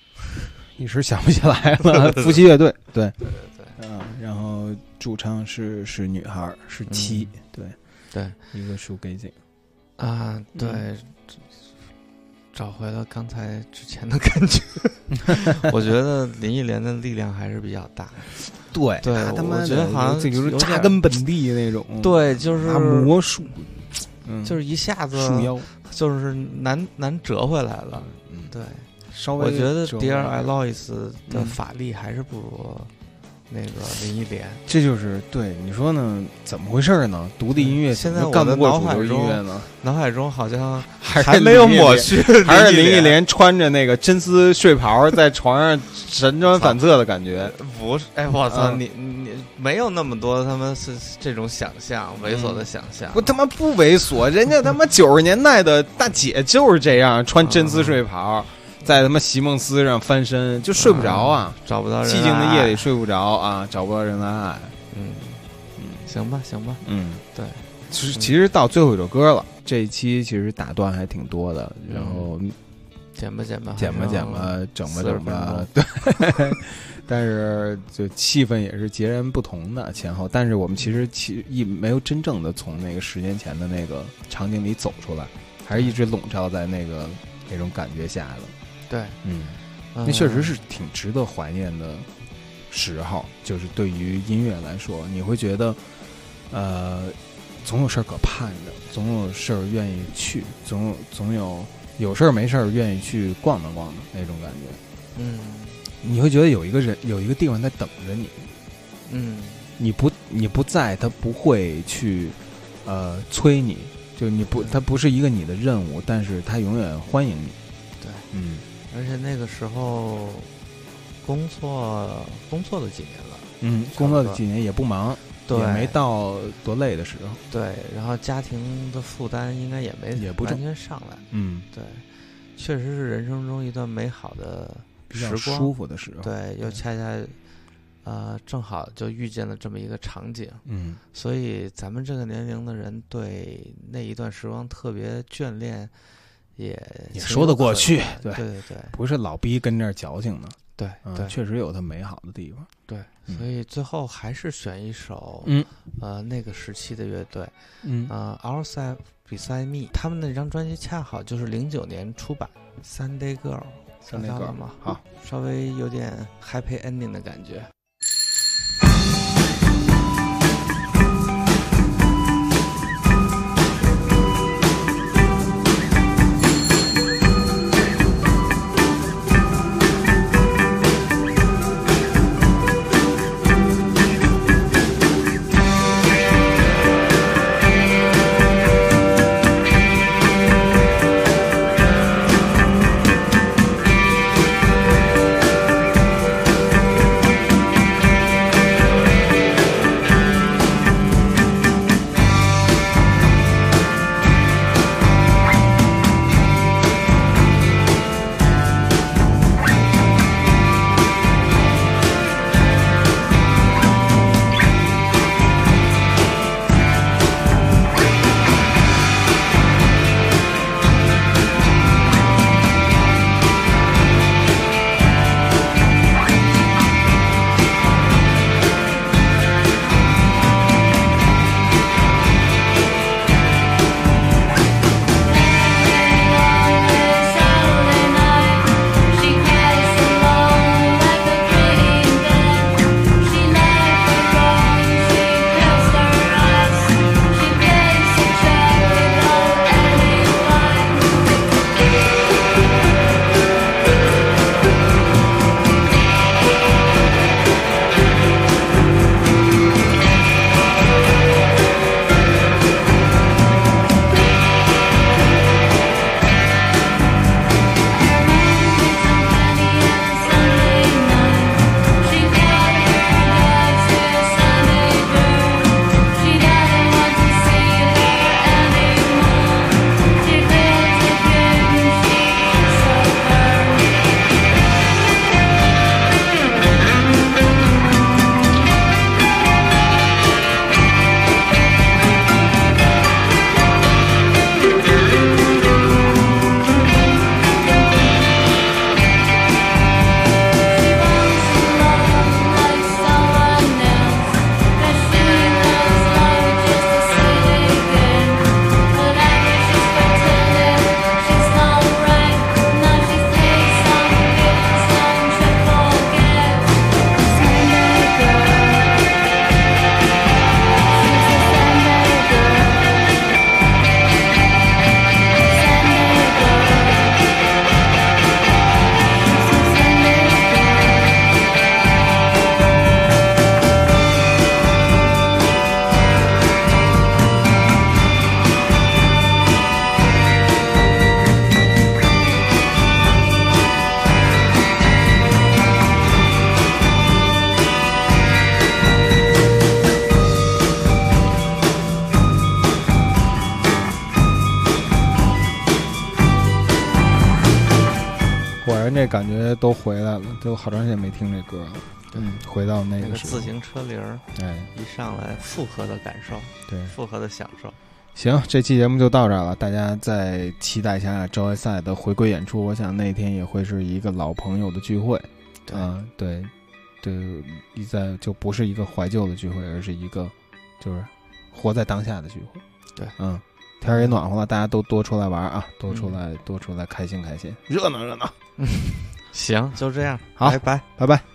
[LAUGHS] 一时想不起来了。夫妻乐队，对，
对对
嗯，然后主唱是是女孩，是七，对
对
一个树给景。
啊，对，
嗯
找回了刚才之前的感觉。[LAUGHS] 我觉得林忆莲的力量还是比较大。[LAUGHS]
对
对
他他妈
觉得好像
这就是
有点
扎根本地那种，
对，就是
魔术，嗯，
就是一下子
树妖，
就是难难折回来了。
嗯，
对，
稍微
我觉得
折
Dear
回来
Aloys 的
嗯。
法力还是不如那个林忆莲。
这就是对你说呢？怎么回事呢？独立音乐
现在
干不过主流音乐呢？
脑海中好像
还
没有抹去，
还是林忆。莲穿着那个真丝睡袍在床上神 [LAUGHS] 转反侧的感觉。
不是，哎，我操，
嗯
你你没有那么多他们是这种想象，猥琐的想象。
我他妈不猥琐，人家他妈 [LAUGHS] 九十年代的大姐就是这样，穿真丝睡袍，在他妈席梦思上翻身，就睡不着啊，
找不到人，
寂静的夜里，睡不着啊，找不到人来爱。
嗯嗯，行吧，行吧，
嗯，
对，
其实其实到最后一首歌了，这一期其实打断还挺多的，然后
剪吧剪吧，
剪吧剪吧，整吧整吧，对。[LAUGHS] 但是就气氛也是截然不同的前后，但是我们其实其一没有真正的从那个十年前的那个场景里走出来，还是一直笼罩在那个那种感觉下的。
对，
嗯，
那
那确实是挺值得怀念的时候，就是对于音乐来说，你会觉得，呃，总有事儿可盼着，总有事儿愿意去，总有总有有事儿没事儿愿意去逛荡逛荡那种感觉。
嗯。
你会觉得有一个人有一个地方在等着你，
嗯。
你不你不在，他不会去呃催你，就你不他不是一个你的任务，但是他永远欢迎你。
对，
嗯
而且那个时候工作工作了几年了，
嗯，工作了几年也不忙，
对，
也没到多累的时候。
对，然后家庭的负担应该也没
也不完
全上来，
嗯，
对，确实是人生中一段美好的
比较
时光，
舒服的时候。，
对，又恰恰呃正好就遇见了这么一个场景，
嗯
所以咱们这个年龄的人对那一段时光特别眷恋，也
也说得过去对
对对对
不是老逼跟这儿矫情呢。
对
嗯，
对
确实有它美好的地方。
对，
嗯
所以最后还是选一首
嗯
呃那个时期的乐队，
嗯
呃，Outside Beside Me，他们那张专辑恰好就是零九年出版，《Sunday Girl》，想
Sunday Girl，
了吗？
好，
稍微有点 Happy Ending 的感觉。个自，行车铃儿
哎，
一上来，复合的感受，
对，
复合的享受。
行，这期节目就到这儿了，大家再期待一下周外赛的回归演出。我想那天也会是一个老朋友的聚会，
啊
嗯，对，对，一在就不是一个怀旧的聚会，而是一个就是活在当下的聚会。
对，
嗯，天儿也暖和了，大家都多出来玩啊，多出来，多出来开心开心，热闹热闹。[LAUGHS]
行，就这样，
好
拜拜。
拜拜。